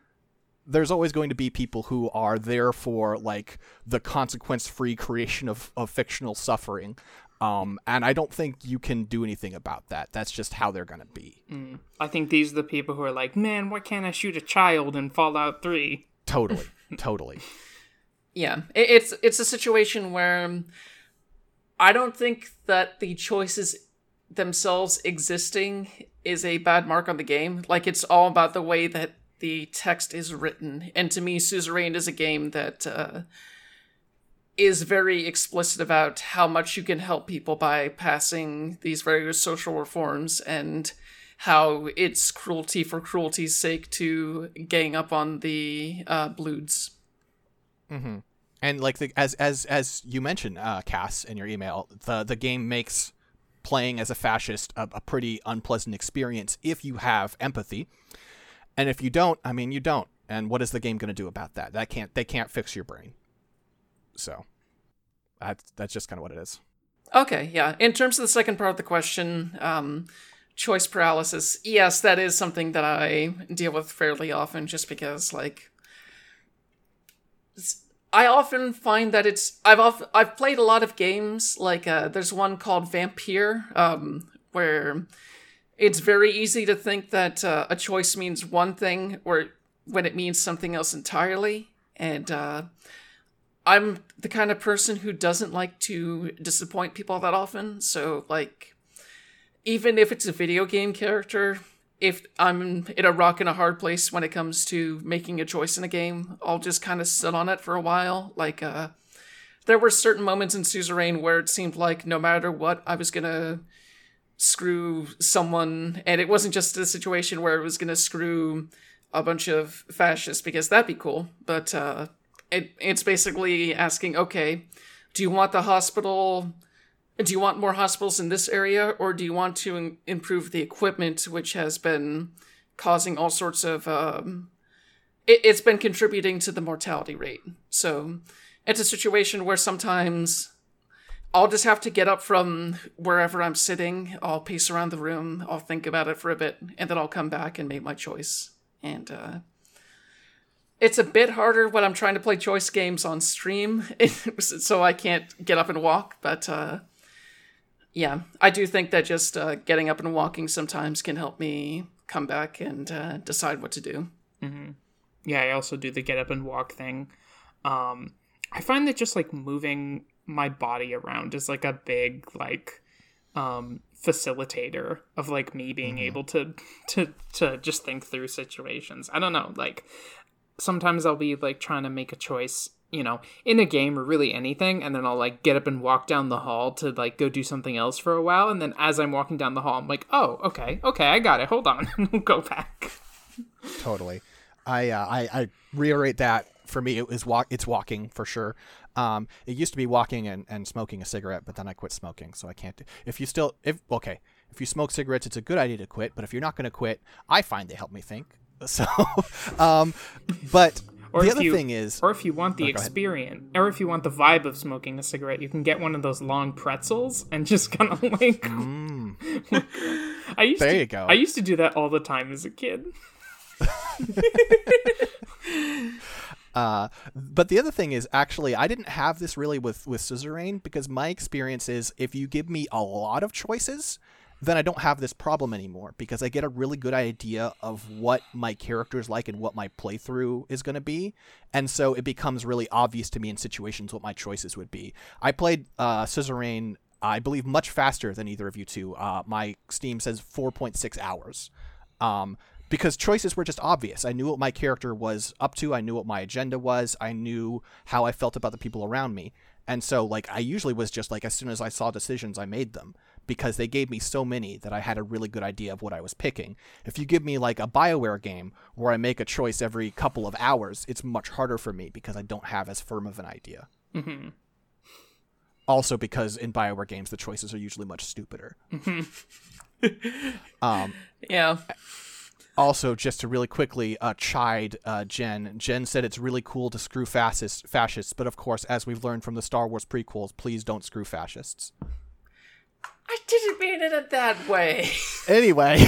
There's always going to be people who are there for like the consequence free creation of, of fictional suffering. Um, and I don't think you can do anything about that. That's just how they're going to be. Mm. I think these are the people who are like, man, why can't I shoot a child in Fallout 3? Totally. totally (laughs) yeah, it's it's a situation where I don't think that the choices themselves existing is a bad mark on the game. Like it's all about the way that the text is written, and to me, Suzerain is a game that uh, is very explicit about how much you can help people by passing these various social reforms and how it's cruelty for cruelty's sake to gang up on the uh. And like the, as as as you mentioned, uh, Cass, in your email, the the game makes playing as a fascist a, a pretty unpleasant experience if you have empathy, and if you don't, I mean, you don't. And what is the game going to do about that? That can't they can't fix your brain. So that's that's just kind of what it is. Okay, yeah. In terms of the second part of the question, um, choice paralysis, yes, that is something that I deal with fairly often just because, like, I often find that it's I've I've played a lot of games like uh, there's one called Vampire um, where it's very easy to think that uh, a choice means one thing or when it means something else entirely and uh, I'm the kind of person who doesn't like to disappoint people that often. So, like, even if it's a video game character, if I'm in a rock and a hard place when it comes to making a choice in a game, I'll just kind of sit on it for a while. Like, uh, there were certain moments in Suzerain where it seemed like no matter what, I was gonna screw someone, and it wasn't just a situation where it was gonna screw a bunch of fascists because that'd be cool, but uh, it, it's basically asking, okay, do you want the hospital? Do you want more hospitals in this area, or do you want to in- improve the equipment, which has been causing all sorts of? Um, it, it's been contributing to the mortality rate. So it's a situation where sometimes I'll just have to get up from wherever I'm sitting. I'll pace around the room. I'll think about it for a bit, and then I'll come back and make my choice. And uh, it's a bit harder when I'm trying to play choice games on stream, (laughs) so I can't get up and walk. But uh, yeah, I do think that just uh, getting up and walking sometimes can help me come back and uh, decide what to do. Yeah, I also do the get up and walk thing. Um, I find that just like moving my body around is like a big like um facilitator of like me being able to to to just think through situations. I don't know, like sometimes I'll be like trying to make a choice, you know, in a game or really anything, and then I'll like get up and walk down the hall to like go do something else for a while, and then as I'm walking down the hall, I'm like, oh, okay, okay, I got it. Hold on, (laughs) go back. totally. I, uh, I I reiterate that for me it was walk it's walking for sure. Um, it used to be walking and, and smoking a cigarette, but then I quit smoking, so I can't. Do, if you still if okay, if you smoke cigarettes, it's a good idea to quit. But if you're not going to quit, I find they help me think. (laughs) So, um, but Or the if other you- thing is, Or if you want the Oh, experience, or if you want the vibe of smoking a cigarette, you can get one of those long pretzels and just (laughs) kind of like. (laughs) I used Mm. There to, you go. I used to do that all the time as a kid. (laughs) Uh, but the other thing is actually I didn't have this really with with Suzerain because my experience is if you give me a lot of choices, then I don't have this problem anymore because I get a really good idea of what my character is like and what my playthrough is going to be, and so it becomes really obvious to me in situations what my choices would be. I played uh. I believe much faster than either of you two. Uh, my Steam says 4.6 hours. Um, because choices were just obvious. I knew what my character was up to. I knew what my agenda was. I knew how I felt about the people around me. And so, like, I usually was just like, as soon as I saw decisions, I made them because they gave me so many that I had a really good idea of what I was picking. If you give me, like, a BioWare game where I make a choice every couple of hours, it's much harder for me because I don't have as firm of an idea. Mm-hmm. Also, because in BioWare games, the choices are usually much stupider. (laughs) um, Yeah. also just to really quickly uh, chide uh, Jen. Jen said it's really cool to screw fascists, fascists, but of course, as we've learned from the Star Wars prequels, please don't screw fascists. I didn't mean it that way. (laughs) Anyway,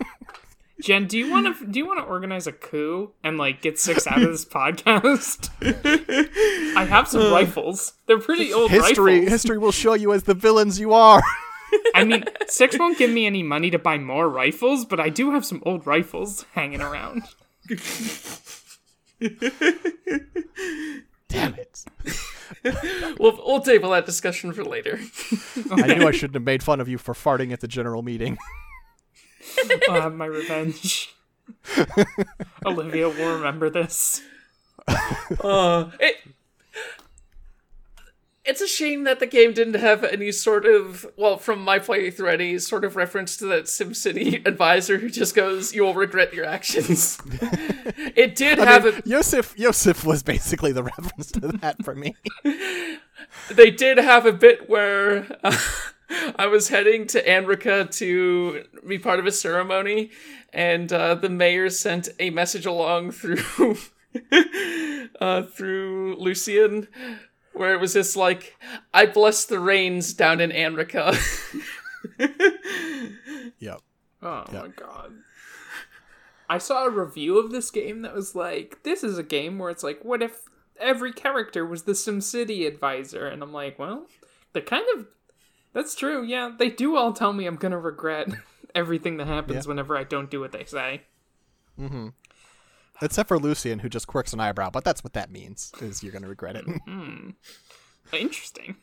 (laughs) Jen, do you want to do you want to organize a coup and like get six out of this (laughs) podcast? I have some uh, rifles. They're pretty old history rifles. history will show you as the villains you are. I mean, six won't give me any money to buy more rifles, but I do have some old rifles hanging around. Damn it! (laughs) we'll we'll table that discussion for later. I knew I shouldn't have made fun of you for farting at the general meeting. I'll have my revenge. (laughs) Olivia will remember this. Uh, it it's a shame that the game didn't have any sort of well from my playthrough any sort of reference to that SimCity (laughs) advisor who just goes, "You will regret your actions." (laughs) it did I have mean, a Yosef Yosef was basically the (laughs) reference to that for me. they did have a bit where uh, I was heading to Anrica to be part of a ceremony, and uh, the mayor sent a message along through uh, through Lucian, where it was just like, "I bless the rains down in Anrica." (laughs) yep. Oh my god. I saw a review of this game that was like, this is a game where it's like, what if every character was the SimCity advisor? And I'm like, well, they're kind of. That's true, yeah. They do all tell me I'm gonna regret (laughs) everything that happens Yeah. whenever I don't do what they say. Mm-hmm. Except for Lucian, who just quirks an eyebrow, but that's what that means. Is you're gonna regret it. Interesting.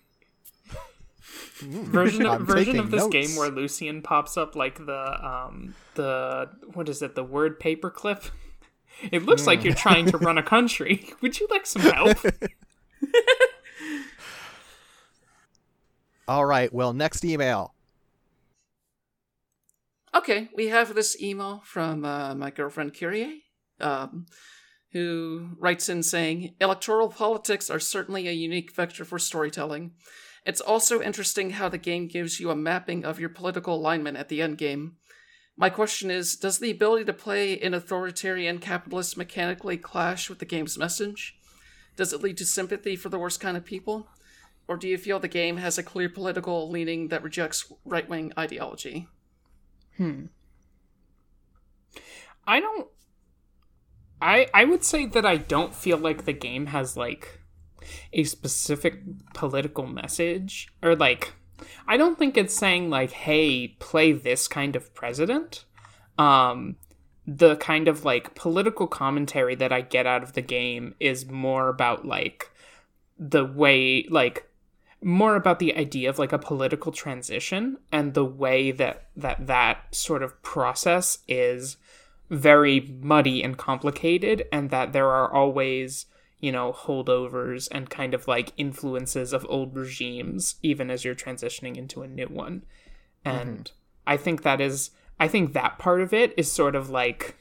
version of, I'm version of this notes. game where Lucian pops up like the um the what is it the word paperclip. It looks like you're trying to run a country. (laughs) Would you like some help? (laughs) All right. Well, next email. Okay, we have this email from uh, my girlfriend Kyrie, um, who writes in saying, Electoral politics are certainly a unique vector for storytelling. It's also interesting how the game gives you a mapping of your political alignment at the end game. My question is Does the ability to play in authoritarian capitalist mechanically clash with the game's message? Does it lead to sympathy for the worst kind of people? Or do you feel the game has a clear political leaning that rejects right wing ideology? Hmm. I don't I I would say that I don't feel like the game has like a specific political message or like I don't think it's saying like hey play this kind of president. Um the kind of like political commentary that I get out of the game is more about like the way like more about the idea of like a political transition and the way that that that sort of process is very muddy and complicated and that there are always you know holdovers and kind of like influences of old regimes even as you're transitioning into a new one. And i think that is i think that part of it is sort of like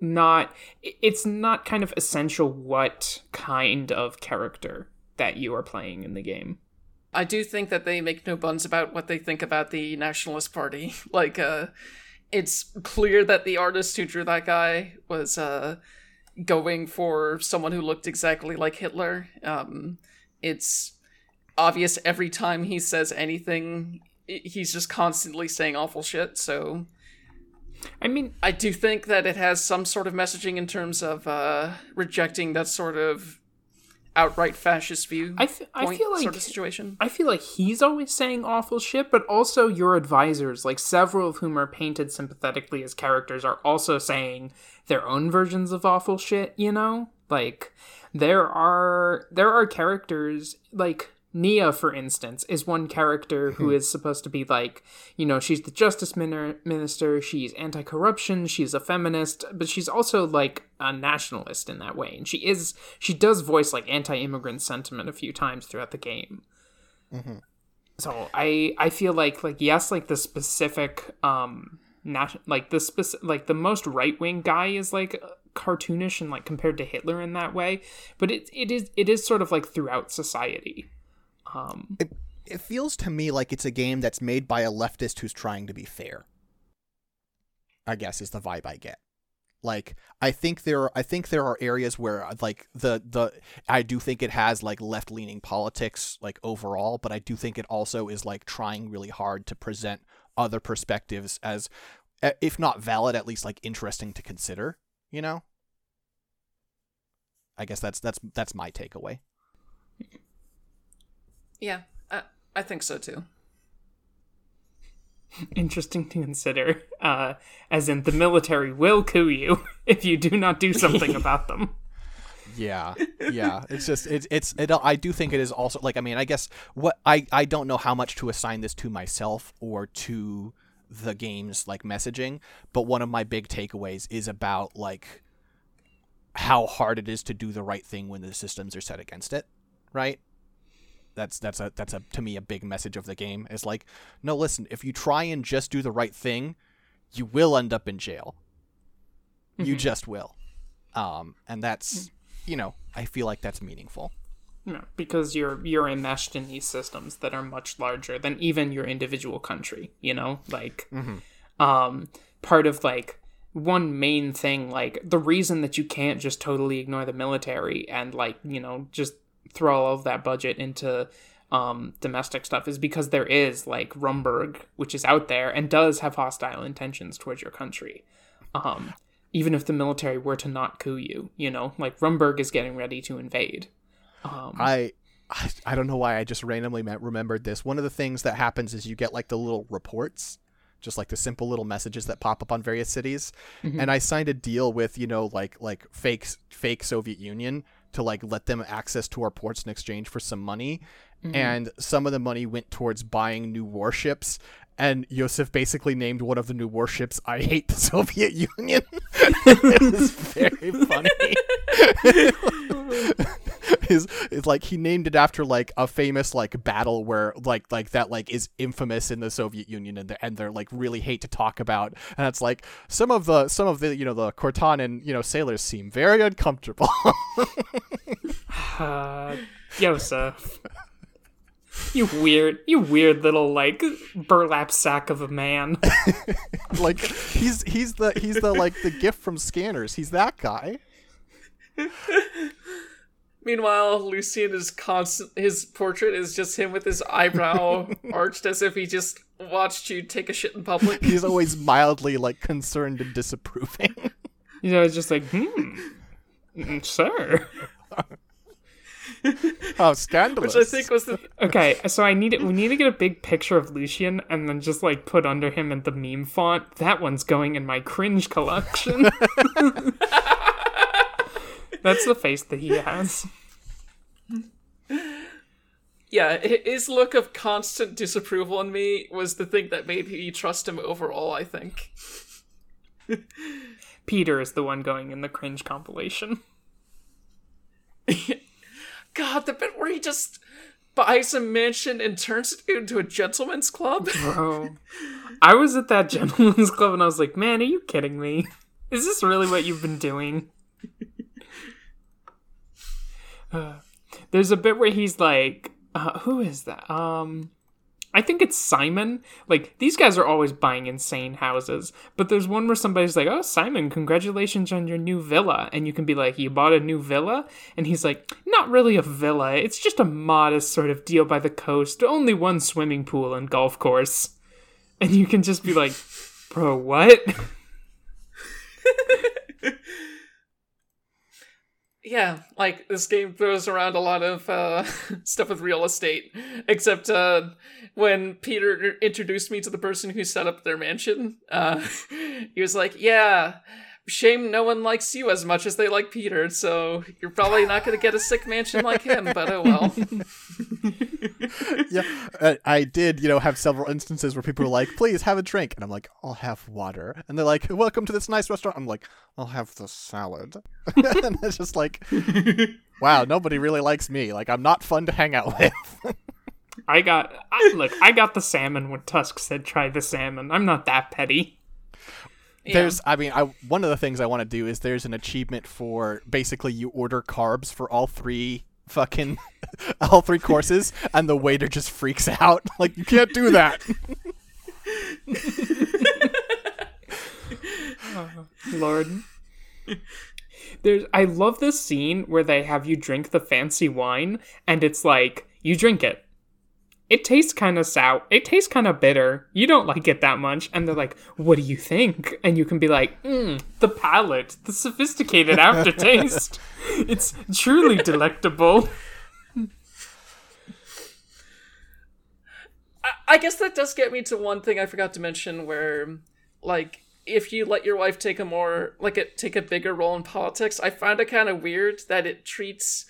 not, it's not kind of essential what kind of character that you are playing in the game. I do think that they make no buns about what they think about the Nationalist Party. (laughs) Like, uh, it's clear that the artist who drew that guy was uh, going for someone who looked exactly like Hitler. Um, it's obvious every time he says anything, he's just constantly saying awful shit. So i mean I do think that it has some sort of messaging in terms of uh, rejecting that sort of outright fascist view. I, f- I point feel like sort of situation. I feel like he's always saying awful shit, but also your advisors, like several of whom are painted sympathetically as characters, are also saying their own versions of awful shit, you know? Like there are there are characters like Nia, for instance, is one character who is supposed to be like, you know, she's the justice minister, she's anti corruption, she's a feminist, but she's also like a nationalist in that way. And she is, she does voice like anti immigrant sentiment a few times throughout the game. So I, I feel like, like, yes, like the specific, um, nat- like the spec- like the most right wing guy is like cartoonish and like compared to Hitler in that way, but it, it is, it is sort of like throughout society. Um, It feels to me like it's a game that's made by a leftist who's trying to be fair. I guess is the vibe I get. Like I think there are, I think there are areas where like the the I do think it has like left leaning politics like overall, but I do think it also is like trying really hard to present other perspectives as eh, if not valid at least like interesting to consider, you know? I guess that's that's that's my takeaway. Yeah, I, I think so too. (laughs) interesting to consider, uh, as in the military will coup you (laughs) if you do not do something (laughs) about them. Yeah, yeah. It's just it's it's it. I do think it is also like I mean I guess what I I don't know how much to assign this to myself or to the game's like messaging, but one of my big takeaways is about like how hard it is to do the right thing when the systems are set against it, right? That's that's a that's a to me a big message of the game. It's like, no, listen, if you try and just do the right thing, you will end up in jail. You just will. Um, and that's you know, I feel like that's meaningful. Yeah, because you're you're enmeshed in these systems that are much larger than even your individual country. You know, like um, part of like one main thing, like the reason that you can't just totally ignore the military and like you know just throw all of that budget into um, domestic stuff is because there is like Rumburg, which is out there and does have hostile intentions towards your country. Um, even if the military were to not coup you, you know, like Rumburg is getting ready to invade. I, I I don't know why I just randomly me- remembered this. One of the things that happens is you get like the little reports, just like the simple little messages that pop up on various cities. And I signed a deal with you know like like fake fake Soviet Union to like let them access to our ports in exchange for some money. Mm-hmm. And some of the money went towards buying new warships. And Yosef basically named one of the new warships "I hate the Soviet Union." (laughs) it was very funny. (laughs) is is like he named it after like a famous like battle where like like that like is infamous in the Soviet Union and the, and they're like really hate to talk about and it's like some of the some of the you know the Cortanan you know sailors seem very uncomfortable (laughs) Uh, Yosef. You weird, you weird little like burlap sack of a man. (laughs) like he's he's the he's the like the gift from scanners he's that guy Meanwhile, Lucian is constant. His portrait is just him with his eyebrow (laughs) arched as if he just watched you take a shit in public. he's always mildly like concerned and disapproving You know, it's just like, hmm, mm, sir. (laughs) (laughs) oh scandalous Which I think was the Okay, so I need it. We need to get a big picture of Lucian and then just like put under him in the meme font. That one's going in my cringe collection. (laughs) That's the face that he has. yeah. hi- His look of constant disapproval in me was the thing that made me trust him overall. I think. Peter is the one going in the cringe compilation. (laughs) God, the bit where he just buys a mansion and turns it into a gentleman's club. Bro, I was at that (laughs) gentleman's club and I was like, man, are you kidding me? Is this really what you've been doing? (sighs) Uh, there's a bit where he's like, uh, who is that? Um, I think it's Simon. Like these guys are always buying insane houses, but there's one where somebody's like, "Oh, Simon, congratulations on your new villa," and you can be like, "You bought a new villa?" And he's like, "Not really a villa. It's just a modest sort of deal by the coast. Only one swimming pool and golf course." And you can just be like, "Bro, what?" (laughs) yeah, like this game throws around a lot of uh, (laughs) stuff with real estate, except uh, when Peter introduced me to the person who set up their mansion, uh, (laughs) he was like, "Yeah, shame no one likes you as much as they like Peter, so you're probably not going to get a sick mansion like him, but oh well." (laughs) yeah, uh, I did, you know, have several instances where people were like, "Please have a drink," and I'm like, "I'll have water," and they're like, "Welcome to this nice restaurant." I'm like, "I'll have the salad," (laughs) and it's just like, wow, nobody really likes me. Like, I'm not fun to hang out with. I got I, look. I got the salmon when Tusk said, "Try the salmon." I'm not that petty. There's, I mean, I one of the things I want to do is there's an achievement for basically you order carbs for all three fucking (laughs) all three courses, (laughs) and the waiter just freaks out. (laughs) Like, you can't do that. Lord. There's I love this scene where they have you drink the fancy wine and it's like you drink it. It tastes kind of sour. It tastes kind of bitter. You don't like it that much and they're like, "What do you think?" And you can be like, mm, "The palate, the sophisticated aftertaste. (laughs) it's truly delectable." I guess that does get me to one thing I forgot to mention where like if you let your wife take a more like a take a bigger role in politics, I find it kind of weird that it treats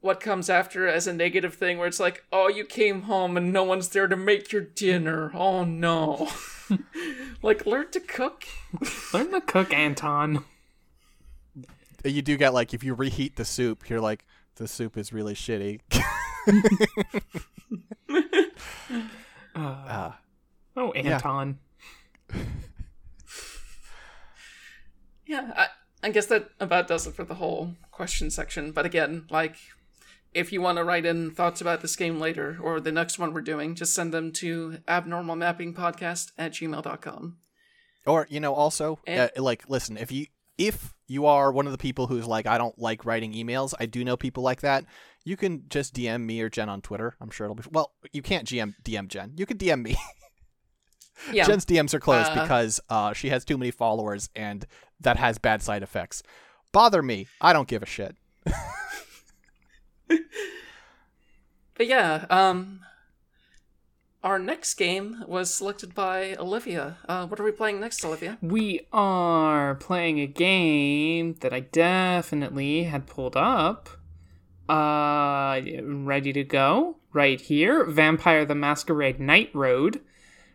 what comes after as a negative thing where it's like, "Oh, you came home and no one's there to make your dinner. Oh no." (laughs) like learn to cook. (laughs) Learn to cook, Anton. you do get like if you reheat the soup, you're like, the soup is really shitty. (laughs) Uh, Oh, Anton. Yeah, I, I guess that about does it for the whole question section. But again, like, if you want to write in thoughts about this game later or the next one we're doing, just send them to abnormalmappingpodcast at gmail.com. Or you know, also And- uh, like, listen, if you if you are one of the people who's like, I don't like writing emails. I do know people like that. You can just DM me or Jen on Twitter. I'm sure it'll be well. You can't GM DM Jen. You can DM me. (laughs) Yeah. Jen's DMs are closed Uh, because uh, she has too many followers, and that has bad side effects. Bother me. I don't give a shit. (laughs) But yeah, um, our next game was selected by Olivia. Uh, what are we playing next, Olivia? We are playing a game that I definitely had pulled up. Uh, ready to go right here. Vampire the Masquerade Night Road,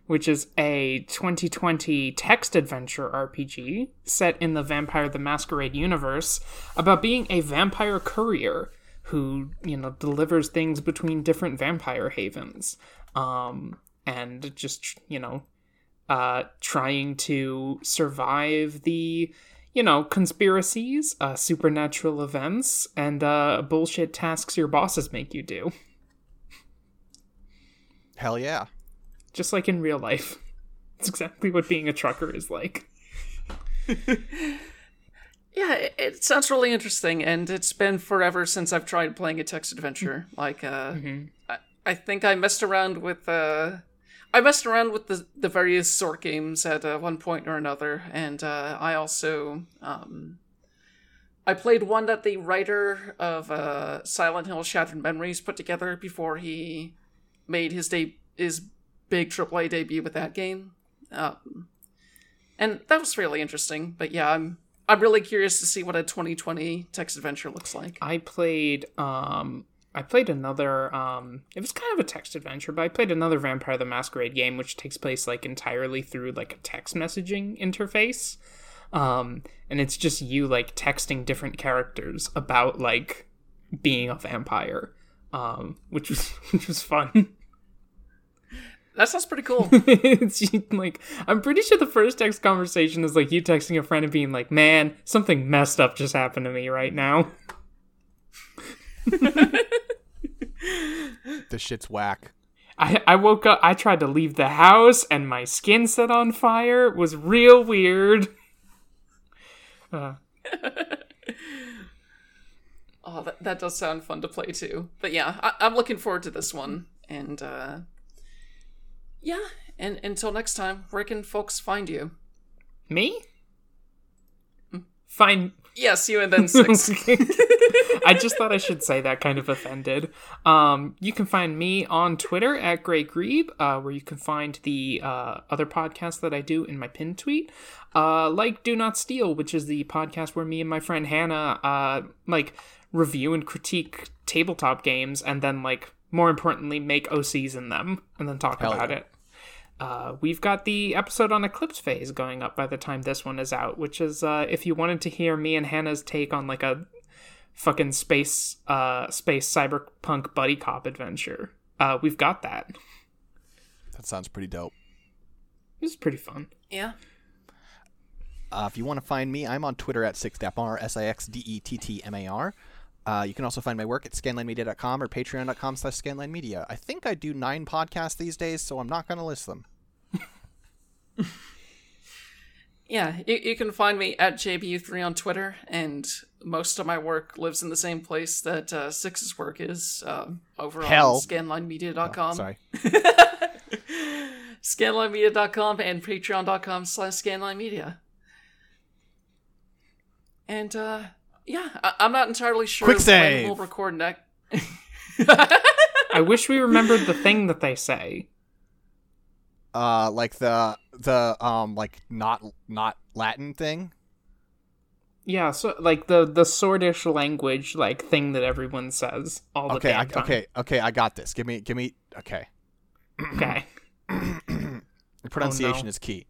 which is a 2020 text adventure RPG set in the Vampire the Masquerade universe about being a vampire courier who, you know, delivers things between different vampire havens. Um, and just, you know, uh, trying to survive the, you know, conspiracies, uh, supernatural events, and uh, bullshit tasks your bosses make you do. Hell yeah. Just like in real life. It's exactly what being a trucker is like. (laughs) Yeah, it, it sounds really interesting, and it's been forever since I've tried playing a text adventure. Like, uh, I, I think I messed around with, uh, I messed around with the the various sort games at uh, one point or another, and uh, I also, um, I played one that the writer of uh, Silent Hill: Shattered Memories put together before he made his de- his big AAA debut with that game. Um, and that was really interesting. But yeah, I'm I'm really curious to see what a 2020 text adventure looks like. I played um I played another um it was kind of a text adventure, but I played another Vampire the Masquerade game which takes place like entirely through like a text messaging interface. Um and it's just you like texting different characters about like being a vampire. Um which was (laughs) which was fun. That sounds pretty cool. (laughs) it's like I'm pretty sure the first text conversation is like you texting a friend and being like, "Man, something messed up just happened to me right now." (laughs) This shit's whack. I, I woke up I tried to leave the house and my skin set on fire It was real weird. (laughs) Uh, oh, that, that does sound fun to play too. But yeah, I, I'm looking forward to this one. And uh, yeah, and until next time, where can folks find you? me? Fine. Yes, you and then six. (laughs) I just thought I should say that kind of offended. Um, you can find me on Twitter at Grey Grebe, uh, where you can find the uh, other podcasts that I do in my pinned tweet. Uh, like Do Not Steal, which is the podcast where me and my friend Hannah uh, like review and critique tabletop games, and then like more importantly make OCs in them, and then talk Hell about yeah. it. Uh, we've got the episode on Eclipse Phase going up by the time this one is out, which is uh, if you wanted to hear me and Hannah's take on like a fucking space uh space cyberpunk buddy cop adventure. Uh, we've got that. That sounds pretty dope. It was pretty fun. yeah. Uh, if you want to find me, I'm on Twitter at sixdettmar, S-I-X-D-E-T-T-M-A-R. Uh, you can also find my work at scanlinemedia.com or patreon.com slash scanlinemedia. I think I do nine podcasts these days, so I'm not going to list them. Yeah, you, you can find me at JBU3 on Twitter, and most of my work lives in the same place that uh, Six's work is, um, over Hell. on scanlinemedia.com. Sorry. (laughs) scanlinemedia.com and patreon.com slash scanlinemedia. And, uh, yeah, I- I'm not entirely sure Quick when we'll record next. (laughs) I wish we remembered the thing that they say. Uh, like the the um like not not Latin thing. Yeah, so like the the Sordish language like thing that everyone says all the Okay, I, time. okay, okay. I got this. Give me, give me. Okay, okay. (clears throat) the pronunciation no. is key.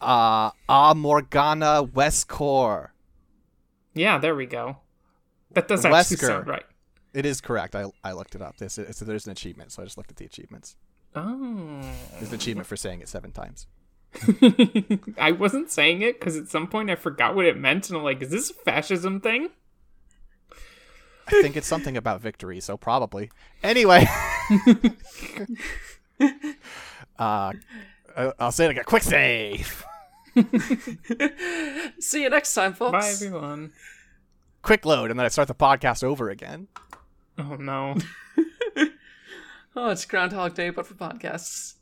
Uh, A Morgana Westcore. Yeah, there we go. That does actually Wesker. sound right. It is correct. I I looked it up. This so there's an achievement, so I just looked at the achievements. Oh. There's an achievement for saying it seven times. (laughs) I wasn't saying it because at some point I forgot what it meant, and I'm like, is this a fascism thing? I think it's something about victory, so probably. Anyway. (laughs) (laughs) uh, I- I'll say it again. Quick save. (laughs) See you next time, folks. Bye, everyone. Quick load, and then I start the podcast over again. Oh no. (laughs) Oh, it's Groundhog Day, but for podcasts.